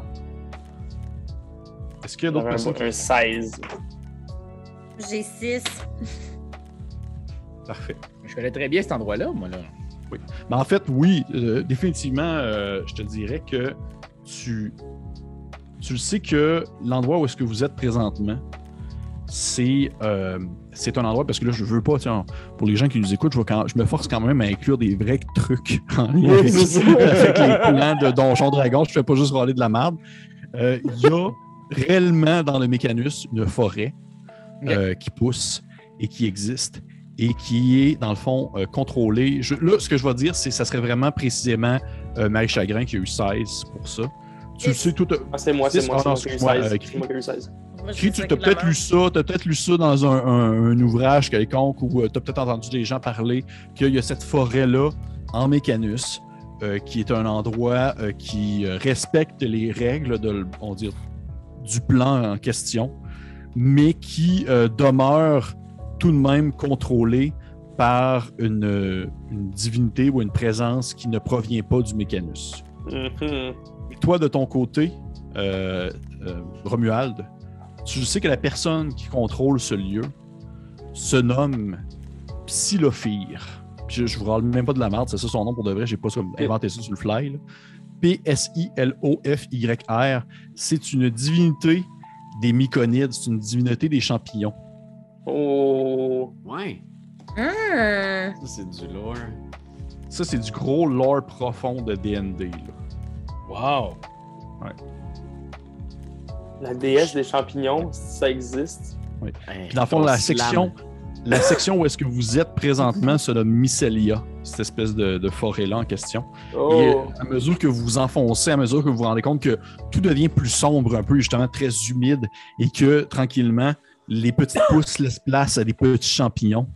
Est-ce qu'il y a d'autres personnes un 16. J'ai 6. Parfait. Je connais très bien cet endroit-là, moi, là. Mais en fait, oui, euh, définitivement, euh, je te dirais que tu, tu le sais que l'endroit où est-ce que vous êtes présentement, c'est euh, c'est un endroit, parce que là, je veux pas, tiens, pour les gens qui nous écoutent, je, vais quand- je me force quand même à inclure des vrais trucs en lien Oui, avec, avec les plans de Donjon Dragon. Je fais pas juste râler de la merde. Euh, Il y a réellement dans le mécanus une forêt euh, qui pousse et qui existe et qui est, dans le fond, euh, contrôlée. Je- là, ce que je vais dire, c'est que ça serait vraiment précisément euh, Marie Chagrin qui a eu 16 pour ça. Tu le sais tout. Ah, c'est moi, c'est Six, moi, ah c'est moi qui ai eu excuse-moi, 16. euh, moi qui ai eu 16. Cri, tu as peut-être lu ça, tu as peut-être lu ça dans un, un- un ouvrage quelconque ou tu as peut-être entendu des gens parler qu'il y a cette forêt-là en Mécanus, euh, qui est un endroit euh, qui respecte les règles de, on dit, du plan en question, mais qui euh, demeure tout de même contrôlé par une, euh, une divinité ou une présence qui ne provient pas du Mécanus. Mhm. Toi, de ton côté, euh, euh, Romuald, tu sais que la personne qui contrôle ce lieu se nomme Psylophire. Je, je vous râle même pas de la merde, c'est ça son nom pour de vrai, j'ai pas inventé ça sur le fly. là. P-S-I-L-O-F-Y-R. C'est une divinité des myconides, c'est une divinité des champignons. Oh. Ouais, Ah, ça c'est du lore. Ça, c'est du gros lore profond de DND. Wow! La déesse des champignons, ça existe. Hey, Puis dans le fond, on la section, la section où est-ce que vous êtes présentement se nomme Mycelia, cette espèce de, de forêt-là en question. Et Oh. à mesure que vous vous enfoncez, à mesure que vous vous rendez compte que tout devient plus sombre, un peu justement très humide, et que tranquillement, les petites pousses laissent place à des petits champignons,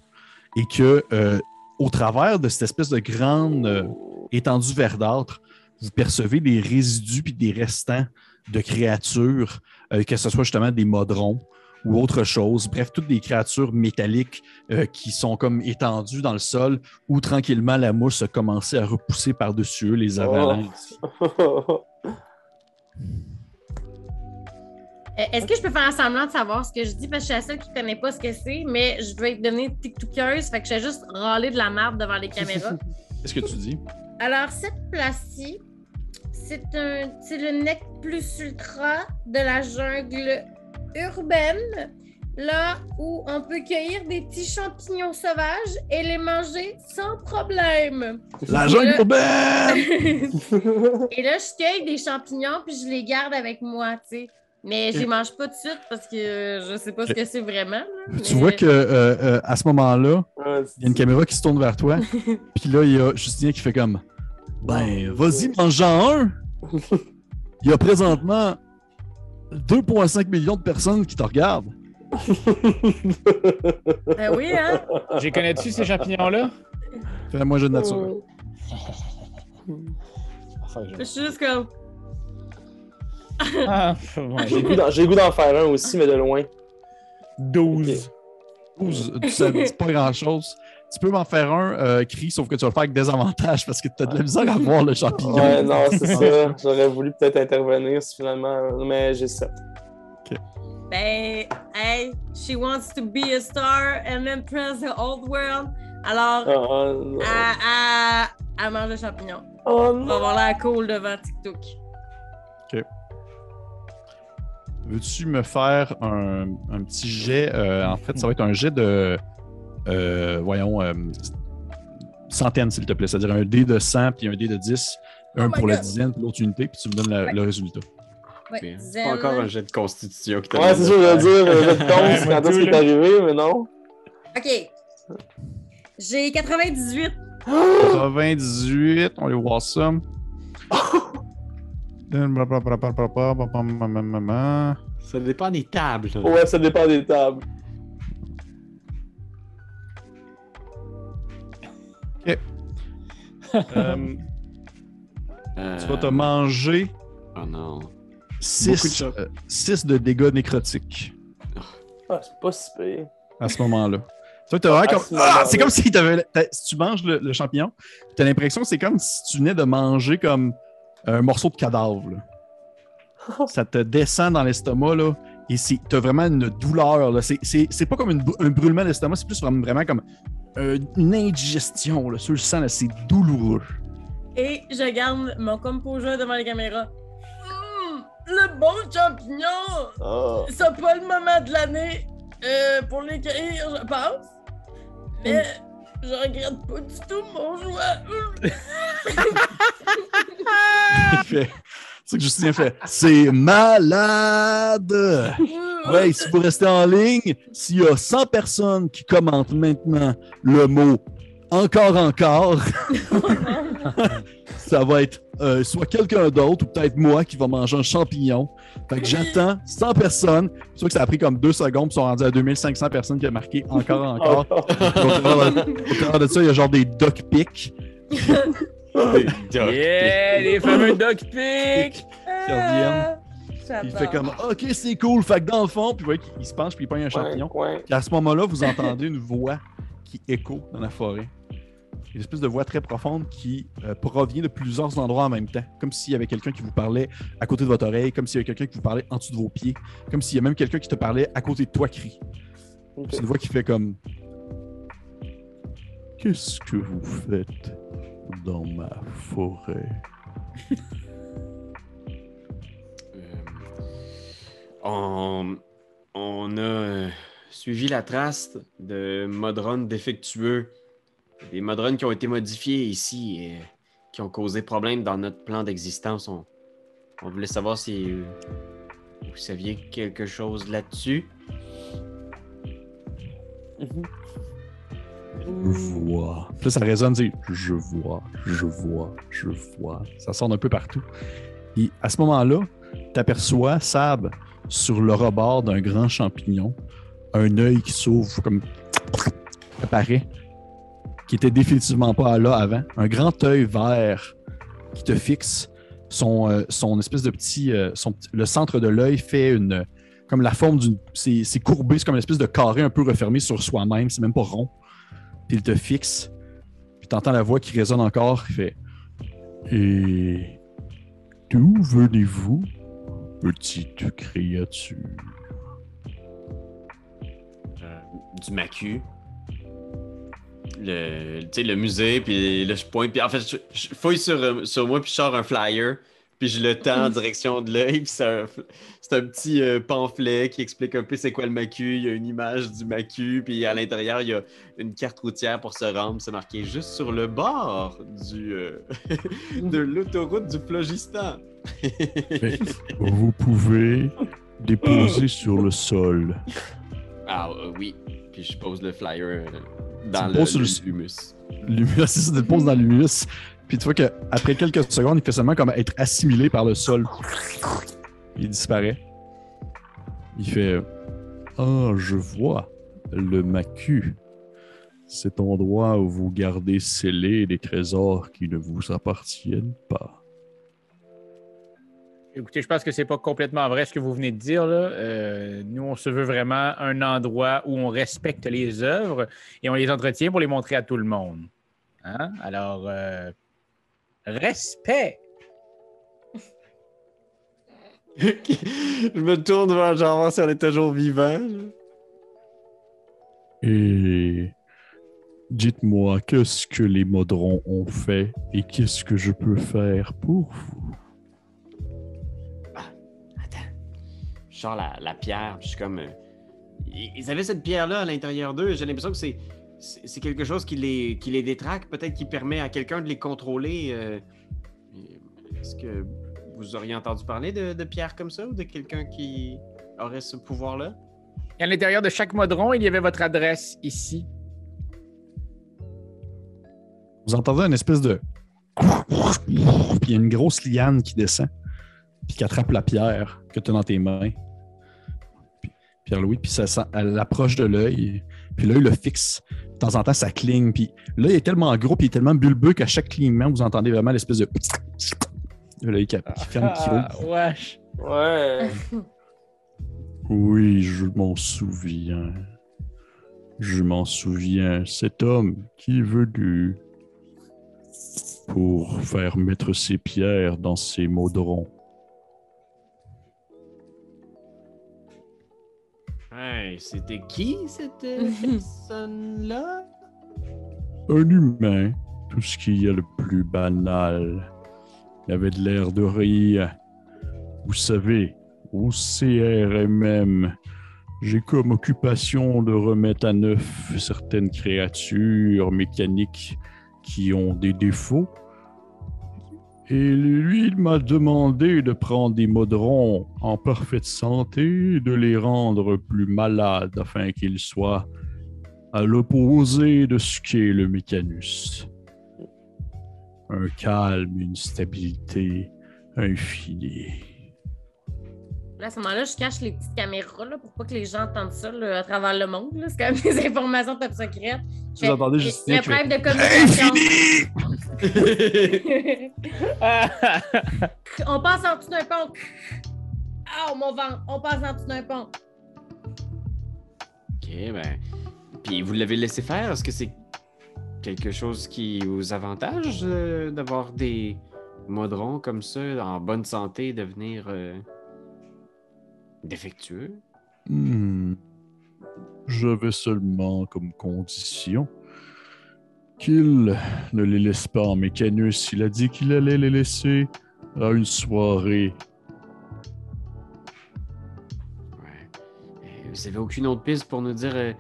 et que euh, au travers de cette espèce de grande euh, étendue verdâtre, vous percevez des résidus puis des restants de créatures, euh, que ce soit justement des modrons ou autre chose. Bref, toutes des créatures métalliques euh, qui sont comme étendues dans le sol où tranquillement la mousse a commencé à repousser par-dessus eux, les avalant. ici. Euh, Est-ce que je peux faire un semblant de savoir ce que je dis? Parce que je suis la seule qui ne connaît pas ce que c'est, mais je veux devenir TikTokeuse, fait que je vais juste râler de la merde devant les caméras. Qu'est-ce que tu dis? Alors, cette place-ci, c'est un, c'est le nec plus ultra de la jungle urbaine. là où on peut cueillir des petits champignons sauvages et les manger sans problème. La jungle urbaine! et là, je cueille des champignons puis je les garde avec moi, tu sais. Mais je les mange pas tout de suite parce que je sais pas ce que c'est vraiment. là, Tu mais- vois que euh, euh, à ce moment-là, Ouais, il y a une caméra qui se tourne vers toi. Puis là, il y a Justin qui fait comme Ben, vas-y, mange-en un. Il y a présentement 2,5 millions de personnes qui te regardent. Ben oui, hein? J'ai connais-tu ces champignons-là? Fais-moi jeu de nature. Enfin, Je je- suis juste comme. Ah. J'ai le goût d'en- j'ai le goût d'en faire un aussi, mais de loin. 12. 12, tu sais, c'est pas grand-chose. Tu peux m'en faire un, euh, cri, sauf que tu vas le faire avec des avantages parce que tu as de la misère à voir le champignon. Ouais, non, c'est ça. J'aurais voulu peut-être intervenir si finalement, mais j'ai 7. Ben, hey, she wants to be a star and impress the old world. Alors, Oh, non. elle, elle, elle mange des champignons. Oh, On va avoir l'air cool devant TikTok. Veux-tu me faire un, un petit jet? euh, en fait, ça va être un jet de. Euh, voyons. euh, centaines, s'il te plaît. C'est-à-dire un dé de 100 puis un dé de 10. Un Oh pour la God. dizaine, puis l'autre unité, puis tu me donnes la- Ouais. le résultat. Ouais, C'est pas encore un jet de constitution qui t'a Ouais, c'est ça, je veux dire, euh, votre Ouais, compte, moi quand est-ce tout, que là. c'est arrivé, mais non. OK. J'ai 98. 98, on va voir ça. Ça dépend des tables. là. Ouais, ça dépend des tables. Euh, Euh, tu vas te manger Oh non. 6 de choc. de dégâts nécrotiques Ah, c'est pas si pire. à ce moment-là. Comme- ce Ah, c'est comme si, t'avais- t'as- si tu manges le, le champignon, tu as l'impression que c'est comme si tu venais de manger comme un morceau de cadavre. là. Ça te descend dans l'estomac là, et tu as vraiment une douleur. là. C'est- C'est c'est pas comme une un brûlement d'estomac, c'est plus vraiment, vraiment comme euh, une indigestion. Là, sur le sang, là, c'est douloureux. Et je garde mon composure devant les caméras. Hum, le bon champignon! Ah. C'est pas le moment de l'année euh, pour les cueillir, je pense. Mais je regrette pas du tout mon choix. Il fait- C'est que Justin fait C'est malade! Ouais, si vous restez en ligne, s'il y a 100 personnes qui commentent maintenant le mot encore, encore, ça va être euh, soit quelqu'un d'autre ou peut-être moi qui va manger un champignon. Fait que j'attends 100 personnes. C'est sûr que ça a pris comme deux secondes, puis ils sont rendus à 2500 personnes qui ont marqué encore, encore. Au travers de, au travers de ça, il y a genre des duck pics Yeah, les fameux dog pics! qui reviennent. Il fait comme OK, c'est cool. Fait que dans le fond, puis vous voyez qu'il se penche puis il pogne un champignon. Puis à ce moment-là, vous entendez une voix qui écho dans la forêt. Une espèce de voix très profonde qui euh, provient de plusieurs endroits en même temps. Comme s'il y avait quelqu'un qui vous parlait à côté de votre oreille, comme s'il y avait quelqu'un qui vous parlait en dessous de vos pieds, comme s'il y a même quelqu'un qui te parlait à côté de toi crie. Ok. C'est une voix qui fait comme Qu'est-ce que vous faites dans ma forêt? Euh, on, on a euh, suivi la trace de modrons défectueux. Des modrons qui ont été modifiés ici et qui ont causé problème dans notre plan d'existence. On, on voulait savoir si euh, vous saviez quelque chose là-dessus. Mhm. Je vois. Puis là, ça résonne, c'est je vois, je vois, je vois. Ça sort d'un peu partout. Et à ce moment-là, tu aperçois Sab sur le rebord d'un grand champignon, un œil qui s'ouvre comme apparaît, qui était définitivement pas là avant. Un grand œil vert qui te fixe. Son, euh, son espèce de petit. euh, petit- le centre de l'œil fait une. Comme la forme d'une. C'est courbé, c'est comme une espèce de carré un peu refermé sur soi-même. C'est même pas rond. Puis il te fixe. Puis tu entends la voix qui résonne encore. Il fait Et d'où venez-vous, petite créature Euh, du macu. Le, le musée, puis là, je pointe. Puis en fait, je, je fouille sur, euh, sur moi, puis je sors un flyer. Puis je le tends en direction de l'œil, puis c'est un, petit euh, pamphlet qui explique un peu c'est quoi le macu. Il y a une image du macu, puis à l'intérieur, il y a une carte routière pour se rendre. C'est marqué juste sur le bord du, euh, de l'autoroute du Phlogistan. Vous pouvez déposer sur le sol. Ah euh, oui, puis je pose le flyer dans Tu le, le le- humus. L'humus, c'est ça, tu le poses dans l'humus. Puis tu vois qu'après quelques secondes, il fait seulement comme être assimilé par le sol. Il disparaît. Il fait Ah, je vois le macu. Cet endroit où vous gardez scellés des trésors qui ne vous appartiennent pas. Écoutez, je pense que c'est pas complètement vrai ce que vous venez de dire. Là. Euh, nous, on se veut vraiment un endroit où on respecte les œuvres et on les entretient pour les montrer à tout le monde. Hein? Alors, euh, respect. je me tourne vers voir si on est toujours vivant. Et dites-moi, qu'est-ce que les modrons ont fait et qu'est-ce que je peux faire pour vous? Attends. Je sors la, la pierre, puis je suis comme. euh, ils ils avaient cette pierre-là à l'intérieur d'eux. J'ai l'impression que c'est, c'est quelque chose qui les, qui les détraque, peut-être qui permet à quelqu'un de les contrôler. euh, Est-ce que vous auriez entendu parler de, de pierres comme ça ou de quelqu'un qui aurait ce pouvoir-là? À l'intérieur de chaque modron, il y avait votre adresse ici. Vous entendez une espèce de. Puis il y a une grosse liane qui descend, puis qui attrape la pierre que tu as dans tes mains. Puis- Pierre-Louis, puis ça, sent- elle l'approche de l'œil, puis l'œil le fixe. De temps en temps, ça cligne, puis l'œil est tellement gros, puis il est tellement bulbeux qu'à chaque clignement, vous entendez vraiment l'espèce de. L'œil qui, qui ferme, qui. Ah, wesh. Ouais. Oui, je m'en souviens. Je m'en souviens. Cet homme qui est venu pour faire mettre ses pierres dans ses modrons. C'était qui cette euh, personne-là? Un humain, tout ce qui est le plus banal. Il avait de l'air de rire. Vous savez, au CRMM, j'ai comme occupation de remettre à neuf certaines créatures mécaniques qui ont des défauts. Et lui, il m'a demandé de prendre des modrons en parfaite santé de les rendre plus malades afin qu'ils soient à l'opposé de ce qu'est le mécanus. Un calme, une stabilité infinie. Là, à ce moment-là, je cache les petites caméras là, pour pas que les gens entendent ça là, à travers le monde. là. C'est quand même des informations top secrètes. Je Vous entendez Justin Le preuve de communication. On passe en dessous d'un pont. Ah, mon ventre. On passe en dessous d'un pont. Ok, ben. Puis vous l'avez laissé faire? Est-ce que c'est quelque chose qui vous avantage euh, d'avoir des modrons comme ça en bonne santé devenir euh, défectueux? Hmm. J'avais seulement comme condition qu'il ne les laisse pas en mécanus. Il a dit qu'il allait les laisser à une soirée. Ouais. Euh, Vous avez aucune autre piste pour nous dire euh,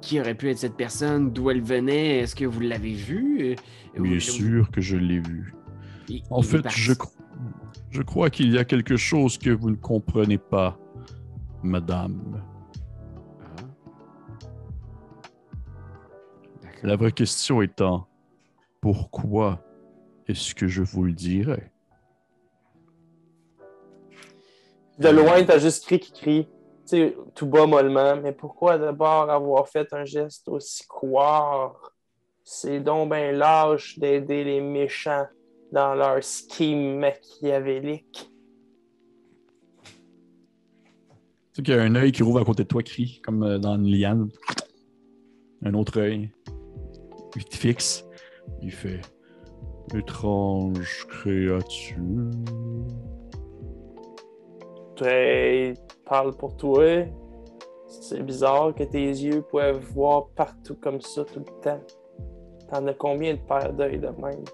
qui aurait pu être cette personne, d'où elle venait? Est-ce que vous l'avez vue? Euh, Bien sûr que je l'ai vu. Il- En il fait, je crois qu'il y a quelque chose que vous ne comprenez pas, madame. Ah. La vraie question étant, pourquoi est-ce que je vous le dirais? De loin, t'as juste cri qui crie. Tu sais, tout bas mollement. Mais pourquoi d'abord avoir fait un geste aussi couard? C'est donc ben lâche d'aider les méchants dans leur scheme machiavélique. Sais qu'il y a un œil qui rouvre à côté de toi, crie, comme euh, dans une liane. Un autre œil. Il te fixe. Il fait Étrange créature. Hey, parle pour toi. C'est bizarre que tes yeux peuvent voir partout comme ça tout le temps. T'en as combien de paires d'œils de même?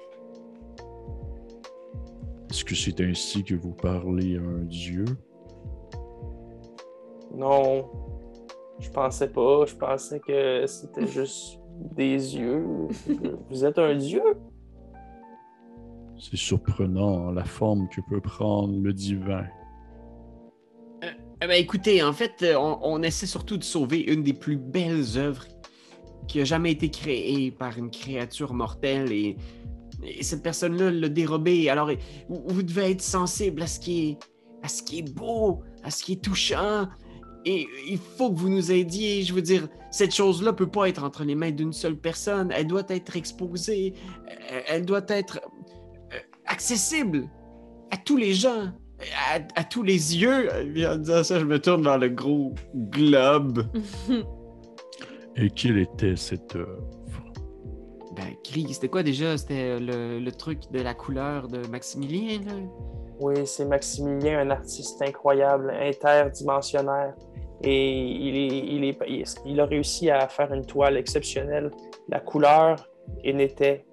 Est-ce que c'est ainsi que vous parlez à un dieu? Non, je pensais pas. Je pensais que c'était juste des yeux. Vous êtes un dieu? C'est surprenant la forme que peut prendre le divin. Eh ben, écoutez, en fait, euh, on, on essaie surtout de sauver une des plus belles œuvres qui a jamais été créée par une créature mortelle et, et cette personne-là l'a dérobée. Alors, vous, vous devez être sensible à ce qui est, à ce qui est beau, à ce qui est touchant. Et il faut que vous nous aidiez. Je veux dire, cette chose-là peut pas être entre les mains d'une seule personne. Elle doit être exposée. Elle- doit être euh, accessible à tous les gens, à, à tous les yeux. Et en disant ça, je me tourne vers le gros globe. Et quelle était cette œuvre? Ben, Gris, c'était quoi déjà? C'était le, le truc de la couleur de Maximilien, là? Oui, c'est Maximilien, un artiste incroyable, interdimensionnaire. Et il, est, il, est, il, il a réussi à faire une toile exceptionnelle. La couleur était,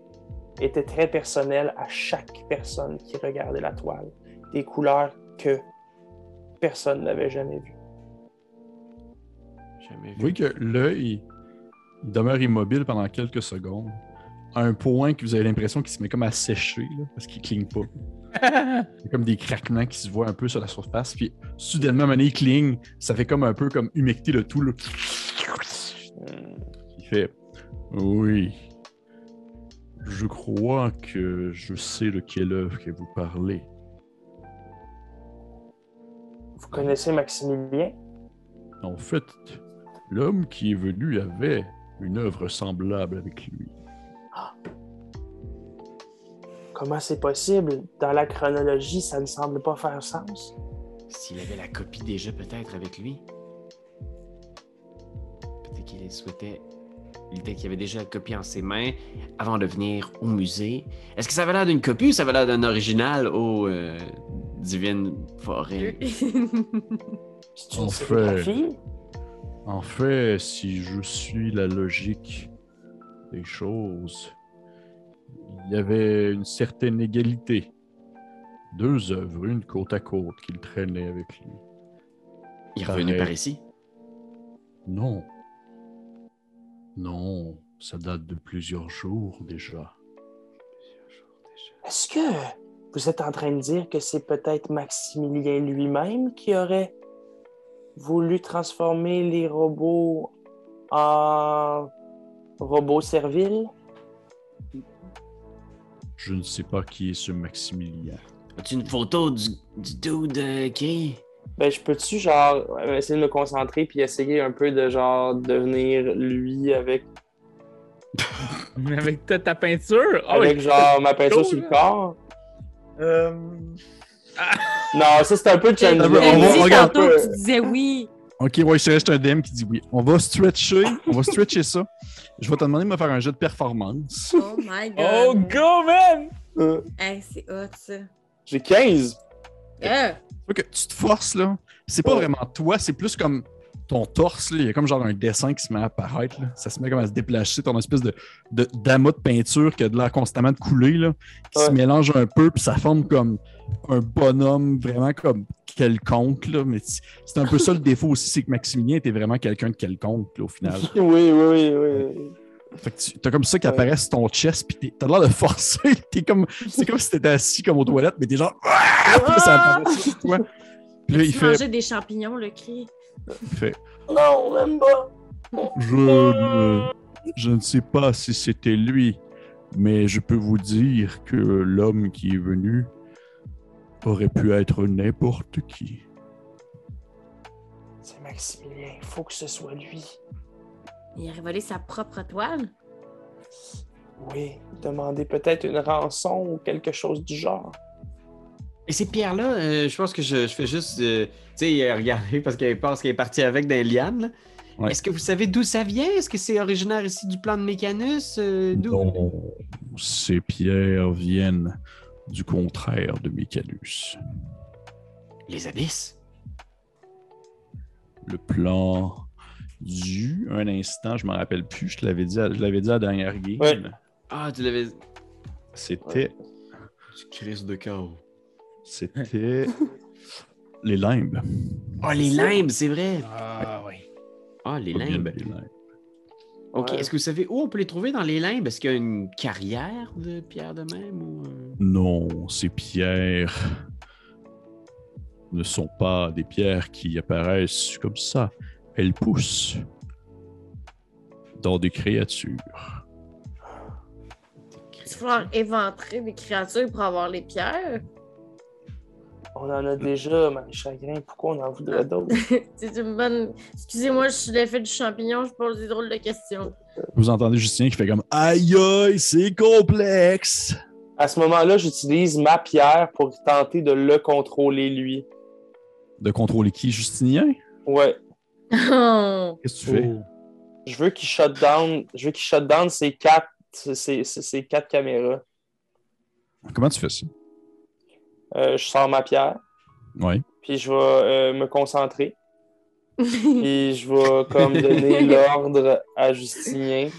était très personnelle à chaque personne qui regardait la toile. Des couleurs que personne n'avait jamais vues. Jamais Vous vu. voyez que l'œil il demeure immobile pendant quelques secondes, à un point que vous avez l'impression qu'il se met comme à sécher, là, parce qu'il cligne pas. Comme des craquements qui se voient un peu sur la surface, puis soudainement, il cligne, ça fait comme un peu comme humecter le tout. là. Hmm. Il fait Oui. Je crois que je sais de quelle œuvre que vous parlez. Vous connaissez Maximilien? En fait, l'homme qui est venu avait une œuvre semblable avec lui. Comment c'est possible? Dans la chronologie, ça ne semble pas faire sens. S'il avait la copie déjà peut-être avec lui. Peut-être qu'il souhaitait. Peut-être qu'il avait déjà la copie en ses mains avant de venir au musée. Est-ce que ça avait l'air d'une copie ou ça avait l'air d'un original au euh, Divine Forêt? C'est une En sérigraphie? En fait, si je suis la logique des choses, il y avait une certaine égalité. Deux œuvres, une côte à côte, qu'il traînait avec lui. Il est revenu par ici? Non. Non, ça date de plusieurs jours déjà. Est-ce que vous êtes en train de dire que c'est peut-être Maximilien lui-même qui aurait voulu transformer les robots en robots serviles? Je ne sais pas qui est ce Maximilien. As-tu une photo du, du dude euh, qui Ben, je peux-tu, genre, euh, essayer de me concentrer puis essayer un peu de, genre, devenir lui avec, Avec ta, ta peinture? Oui. avec genre, ma peinture sur le là. corps? Euh... Non, ça, c'est un peu. On va- T'as on va- regarde. tantôt que tu disais oui. Ok, ouais, il reste un DM qui dit oui. On va stretcher, on va stretcher ça. Je vais te demander de me faire un jeu de performance. Oh my god. Oh, go, man! Euh, Hey, c'est hot, ça. J'ai 15. Ah! Faut que tu te forces, là. C'est pas Ouais. vraiment toi, c'est plus comme ton torse, là. Il y a comme genre un dessin qui se met à apparaître, là. Ça se met comme à se déplacer, ton espèce de, de d'amas de peinture qui a de l'air constamment de couler, là. Qui se mélange un peu, puis ça forme comme un bonhomme vraiment comme quelconque, là. Mais c'est un peu ça le défaut aussi, c'est que Maximilien était vraiment quelqu'un de quelconque, là, au final. Oui, oui, oui, oui. Fait que tu- t'as comme ça qui apparaît sur ton chest, puis t'as l'air de forcer. T'es comme, c'est comme si t'étais assis comme aux toilettes, mais t'es genre. Ah! Puis là, ça apparaît sur toi. Puis là, il fait, mangeais des champignons, le cri? il fait Non, même pas. je, ne, je ne sais pas si c'était lui, mais je peux vous dire que l'homme qui est venu aurait pu être n'importe qui. C'est Maximilien. Il faut que ce soit lui. Il a révélé sa propre toile? Oui, demander peut-être une rançon ou quelque chose du genre. Et ces pierres-là, euh, je pense que je, je fais juste, euh, tu sais, regarder parce qu'elle pense qu'elle est partie avec les lianes. Ouais. Est-ce que vous savez d'où ça vient? Est-ce que c'est originaire ici du plan de Mécanus? Euh, d'où? Non, ces pierres viennent du contraire de Mécanus. Les abysses? le plan du un instant, je me rappelle plus, je te l'avais dit, à- je l'avais dit à la dernière game. Ouais. Ah, tu l'avais. C'était crises de chaos. C'était les limbes. Oh, les limbes, c'est vrai. Ah oui. Ah, les limbes. les limbes. OK. Ouais. Est-ce que vous savez où on peut les trouver dans les limbes? Est-ce qu'il y a une carrière de pierre de même? Ou... euh? Non, ces pierres ne sont pas des pierres qui apparaissent comme ça. Elles poussent dans des créatures. Il va falloir éventrer des créatures pour avoir les pierres. On en a déjà, Marie Chagrin. Pourquoi on en voudrait d'autres? C'est une bonne. Excusez-moi, je suis l'effet du champignon, je pose des drôles de questions. Vous entendez Justin qui fait comme Aïe aïe, c'est complexe! À ce moment-là, j'utilise ma pierre pour tenter de le contrôler, lui. De contrôler qui, Justinien? Ouais. Oh. Qu'est-ce que tu fais? Je veux qu'il shut down. Je veux qu'il shut down ces quatre, ces, ces- ces quatre caméras. Comment tu fais ça? Euh, je sors ma pierre, Oui. puis je vais euh, me concentrer. Puis je vais comme donner l'ordre à Justinien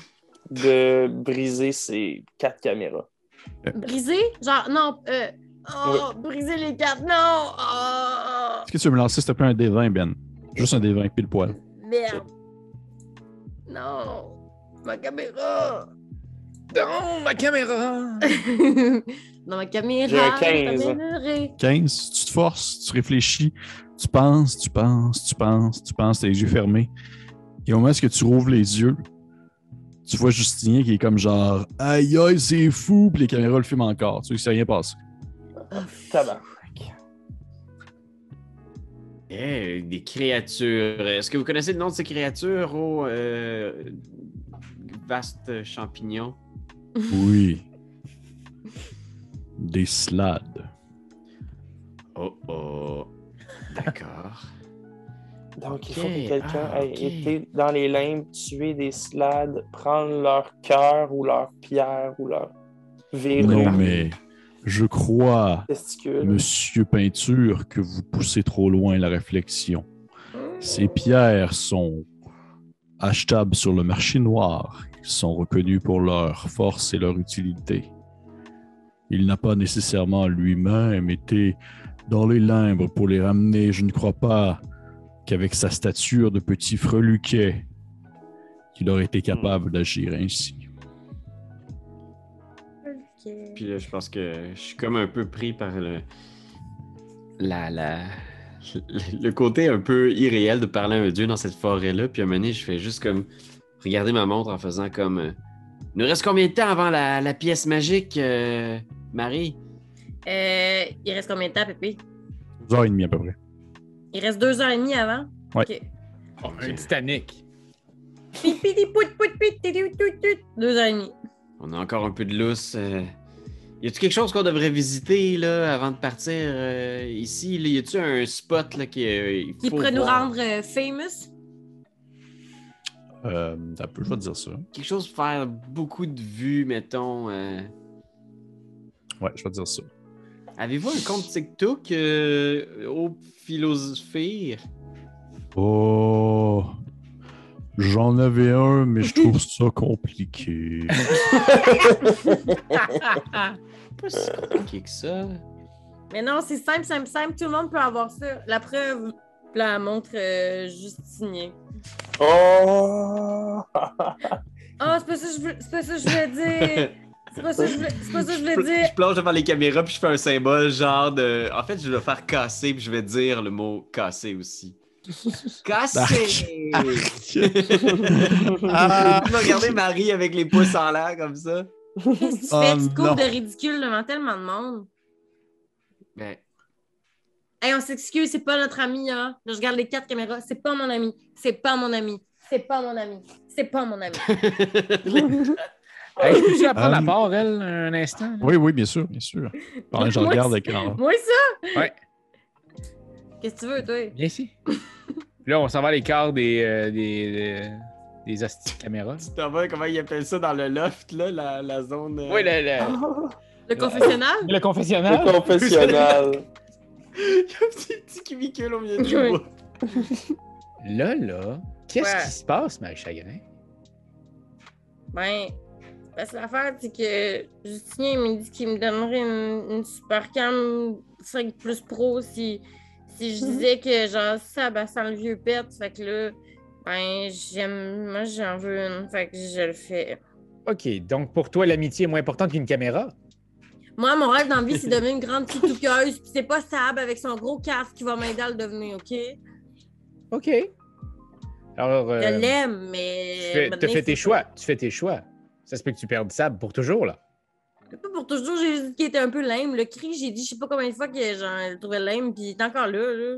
de briser ces quatre caméras. Briser? Genre, non. Euh... Oh, briser les cartes, non! Oh, Est-ce que tu veux me lancer, s'il te plaît, un D20, Ben? Juste un D20, pile poil. merde. Non. Ma caméra. Non, ma caméra! Dans ma caméra. J'ai un t'as 15. bien heureux. 15, tu te forces, tu réfléchis, tu penses, tu penses, tu penses, tu penses, t'as les yeux fermés. Et au moment où tu rouvres les yeux, tu vois Justinien qui est comme genre Aïe aïe, c'est fou, puis les caméras le filment encore. Tu sais, il s'est rien passé. Tabarnak. Eh, des créatures. Est-ce que vous connaissez le nom de ces créatures au euh, vaste champignon? Oui. Des slades. Oh oh. D'accord. Donc, il faut que quelqu'un ah, ait été dans les limbes, tuer des slades, prendre leur cœur ou leur pierre ou leur verrou, Non, mais je crois, testicule. Monsieur Peinture, que vous poussez trop loin la réflexion. Ces pierres sont achetables sur le marché noir. Ils sont reconnus pour leur force et leur utilité. Il n'a pas nécessairement lui-même été dans les limbes pour les ramener. Je ne crois pas qu'avec sa stature de petit freluquet, qu'il aurait été capable d'agir ainsi. Puis là, je pense que je suis comme un peu pris par le. La, la, le, le côté un peu irréel de parler à un dieu dans cette forêt-là. Puis à un moment donné, je fais juste comme regarder ma montre en faisant comme. euh, Il nous reste combien de temps avant la, la pièce magique, euh, Marie? Euh, il reste combien de temps, Pépé? Deux heures et demie à peu près. Il reste deux heures et demie avant? Ouais. Ok. Oh, un Titanic. Deux heures et demie. On a encore un peu de lousse. euh. Y a-tu quelque chose qu'on devrait visiter là, avant de partir euh, ici? Là? Y a-tu un spot là, qui, euh, Qui pourrait nous rendre euh, famous? Euh, un peu, je vais te dire ça. Quelque chose pour faire beaucoup de vues, mettons. Ouais, je vais dire ça. Avez-vous un compte TikTok euh, au philosophie? Oh, j'en avais un, mais je trouve ça compliqué. Pas si compliqué que ça. Mais non, c'est simple, simple, simple. Tout le monde peut avoir ça. La preuve, la montre euh, Justinien. Oh! Ah, c'est pas ça que je veux- c'est pas ça que je voulais dire. C'est pas ça que je voulais, je dire. Je plonge devant les caméras puis je fais un symbole genre de. En fait, je vais faire casser puis je vais dire le mot casser aussi. Casser! Ah. Je vais regarder Marie avec les pouces en l'air comme ça. Qu'est-ce que tu fais? Tu te non. couvres de ridicule devant tellement de monde. Ben, Hey, on s'excuse, c'est pas notre ami, hein. Là, je regarde les quatre caméras. C'est pas mon ami. C'est pas mon ami. C'est pas mon ami. C'est pas mon ami. Hey, je peux-tu la prendre Euh, à part, elle, un instant? là? Oui, oui, bien sûr, bien sûr. Pendant que je regarde avec Moi, ça? Ouais. Qu'est-ce que tu veux, toi? Viens ici. Puis là, on s'en va à l'écart des, euh, des, des, des hosties de caméras. tu t'en vas, comment ils appellent ça dans le loft, là, la, la zone. euh, Oui, le, le, Le confessionnal? le confessionnal. Le confessionnal. Il y a un petit, petit cubicule au milieu du Oui. bois. Là, là, qu'est-ce Ouais. qui se passe, Marie Chagrin? Ben, parce que l'affaire, c'est que Justinien il m'a dit qu'il me donnerait une, une super cam 5 plus pro si, si je Mhm. disais que genre ça, ben, sans le vieux pet. Fait que là, ben, j'aime. Moi, j'en veux une. Fait que je le fais. OK, donc pour toi, l'amitié est moins importante qu'une caméra? Moi, mon rêve dans la vie, c'est de devenir une grande petite touqueuse. Puis c'est pas Sab avec son gros casque qui va m'aider à le devenir, OK? OK. Alors, euh, Je l'aime, tu mais. fais, fait faut tes choix. Tu fais tes choix. Ça se peut que tu perdes Sab pour toujours, là. Pas pour toujours, j'ai juste dit qu'il était un peu lame. Le cri, j'ai dit, je sais pas combien de fois que genre, je le trouvais lame, puis il est encore là, là.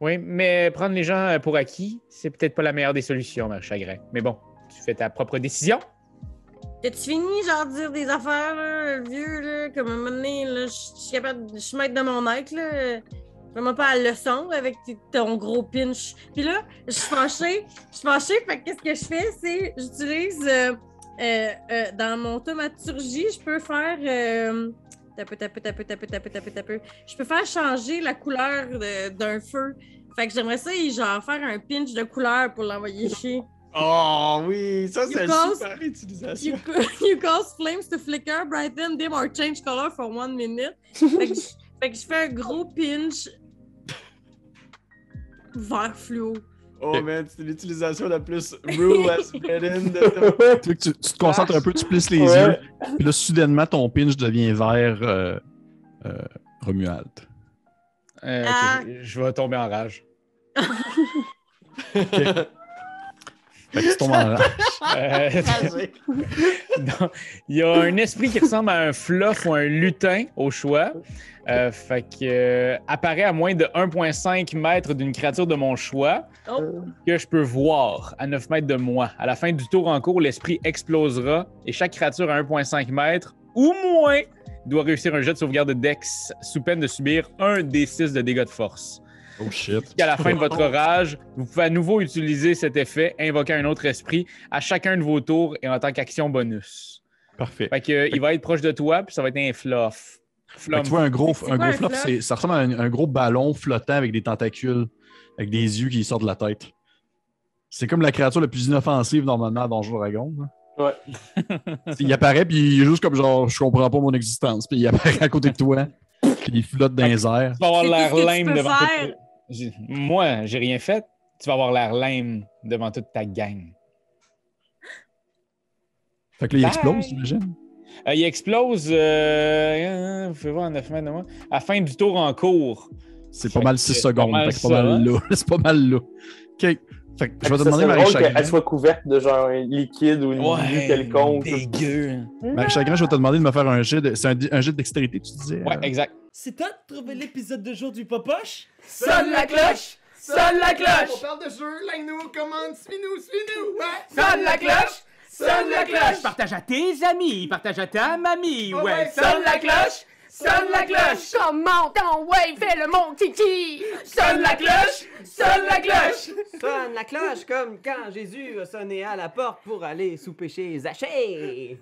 Oui, mais prendre les gens euh, pour acquis, c'est peut-être pas la meilleure des solutions, Mère Chagrin. Mais bon, tu fais ta propre décision. T'as-tu fini, genre, de dire des affaires, là, vieux, là, comme un moment donné, là, je suis capable, je suis maître de mon être, là. Fais-moi pas la leçon avec ton gros pinch. Puis là, je suis fâchée, je suis fâchée, fait que qu'est-ce que je fais, c'est, j'utilise, euh, euh, euh, dans mon thaumaturgie, je peux faire, euh, tape, tape, tape, je peux faire changer la couleur d'un feu. Fait que j'aimerais ça, genre, faire un pinch de couleur pour l'envoyer chier. Oh oui, ça c'est une super utilisation. You, you cause flames to flicker, brighten, dim or change color for one minute. Fait que, je- fait que je fais un gros pinch vert fluo. Oh man, c'est l'utilisation la plus rule-less written de Tu, tu, tu te concentres un peu, tu plisses les Ouais. yeux, puis là, soudainement, ton pinch devient vert euh, euh, Romuald. Euh, Ah. je- Je vais tomber en rage. Fait que tu tombes en rage. Euh, non, Il y a un esprit qui ressemble à un fluff ou un lutin au choix. Euh, fait que euh, apparaît à moins de 1,5 mètres d'une créature de mon choix Oh. que je peux voir à 9 mètres de moi. À la fin du tour en cours, l'esprit explosera et chaque créature à 1,5 mètres ou moins doit réussir un jet de sauvegarde de Dex sous peine de subir un des 6 de dégâts de force. Oh shit. Puis à la fin de votre rage, vous pouvez à nouveau utiliser cet effet, invoquer un autre esprit à chacun de vos tours et en tant qu'action bonus. Parfait. Fait que, euh, il va être proche de toi, puis ça va être un fluff. Flum. tu vois un gros, un gros un flop, ça ressemble à un, un gros ballon flottant avec des tentacules, avec des yeux qui sortent de la tête. C'est comme la créature la plus inoffensive normalement à Donjon Dragon. là. Ouais. il apparaît, puis il est juste comme genre, je comprends pas mon existence. Puis il apparaît à côté de toi, puis il flotte dans les airs. Tu vas avoir l'air lame devant faire. Moi, j'ai rien fait. Tu vas avoir l'air lame devant toute ta gang. Fait que là, il Bye. explose, j'imagine. Euh, il explose, euh, vous pouvez voir, à 9 mètres de moi, à la fin du tour en cours. C'est pas mal que 6 c'est pas secondes. c'est pas mal là. C'est pas mal là. OK. Fait que je vais te demander, serait Marie drôle Chagrin. qu'elle soit couverte de genre un liquide ou une glu quelconque. dégueu. Marie Chagrin, je vais te demander de me faire un jet de. C'est un, un jet de dextérité, tu disais? Ouais, euh? exact. C'est toi de trouver l'épisode de jour du Popoche? Sonne la cloche! Sonne la cloche! On parle de jeu, like-nous, commande, suis-nous, suis-nous! Ouais! Sonne la cloche! Sonne la cloche! Partage à tes amis, partage à ta mamie, ouais, sonne la cloche! Sonne la cloche! Comment ton ouais, fais le mon kiki! Sonne la cloche! Sonne la cloche! Sonne la cloche comme quand Jésus a sonné à la porte pour aller souper chez Zachée.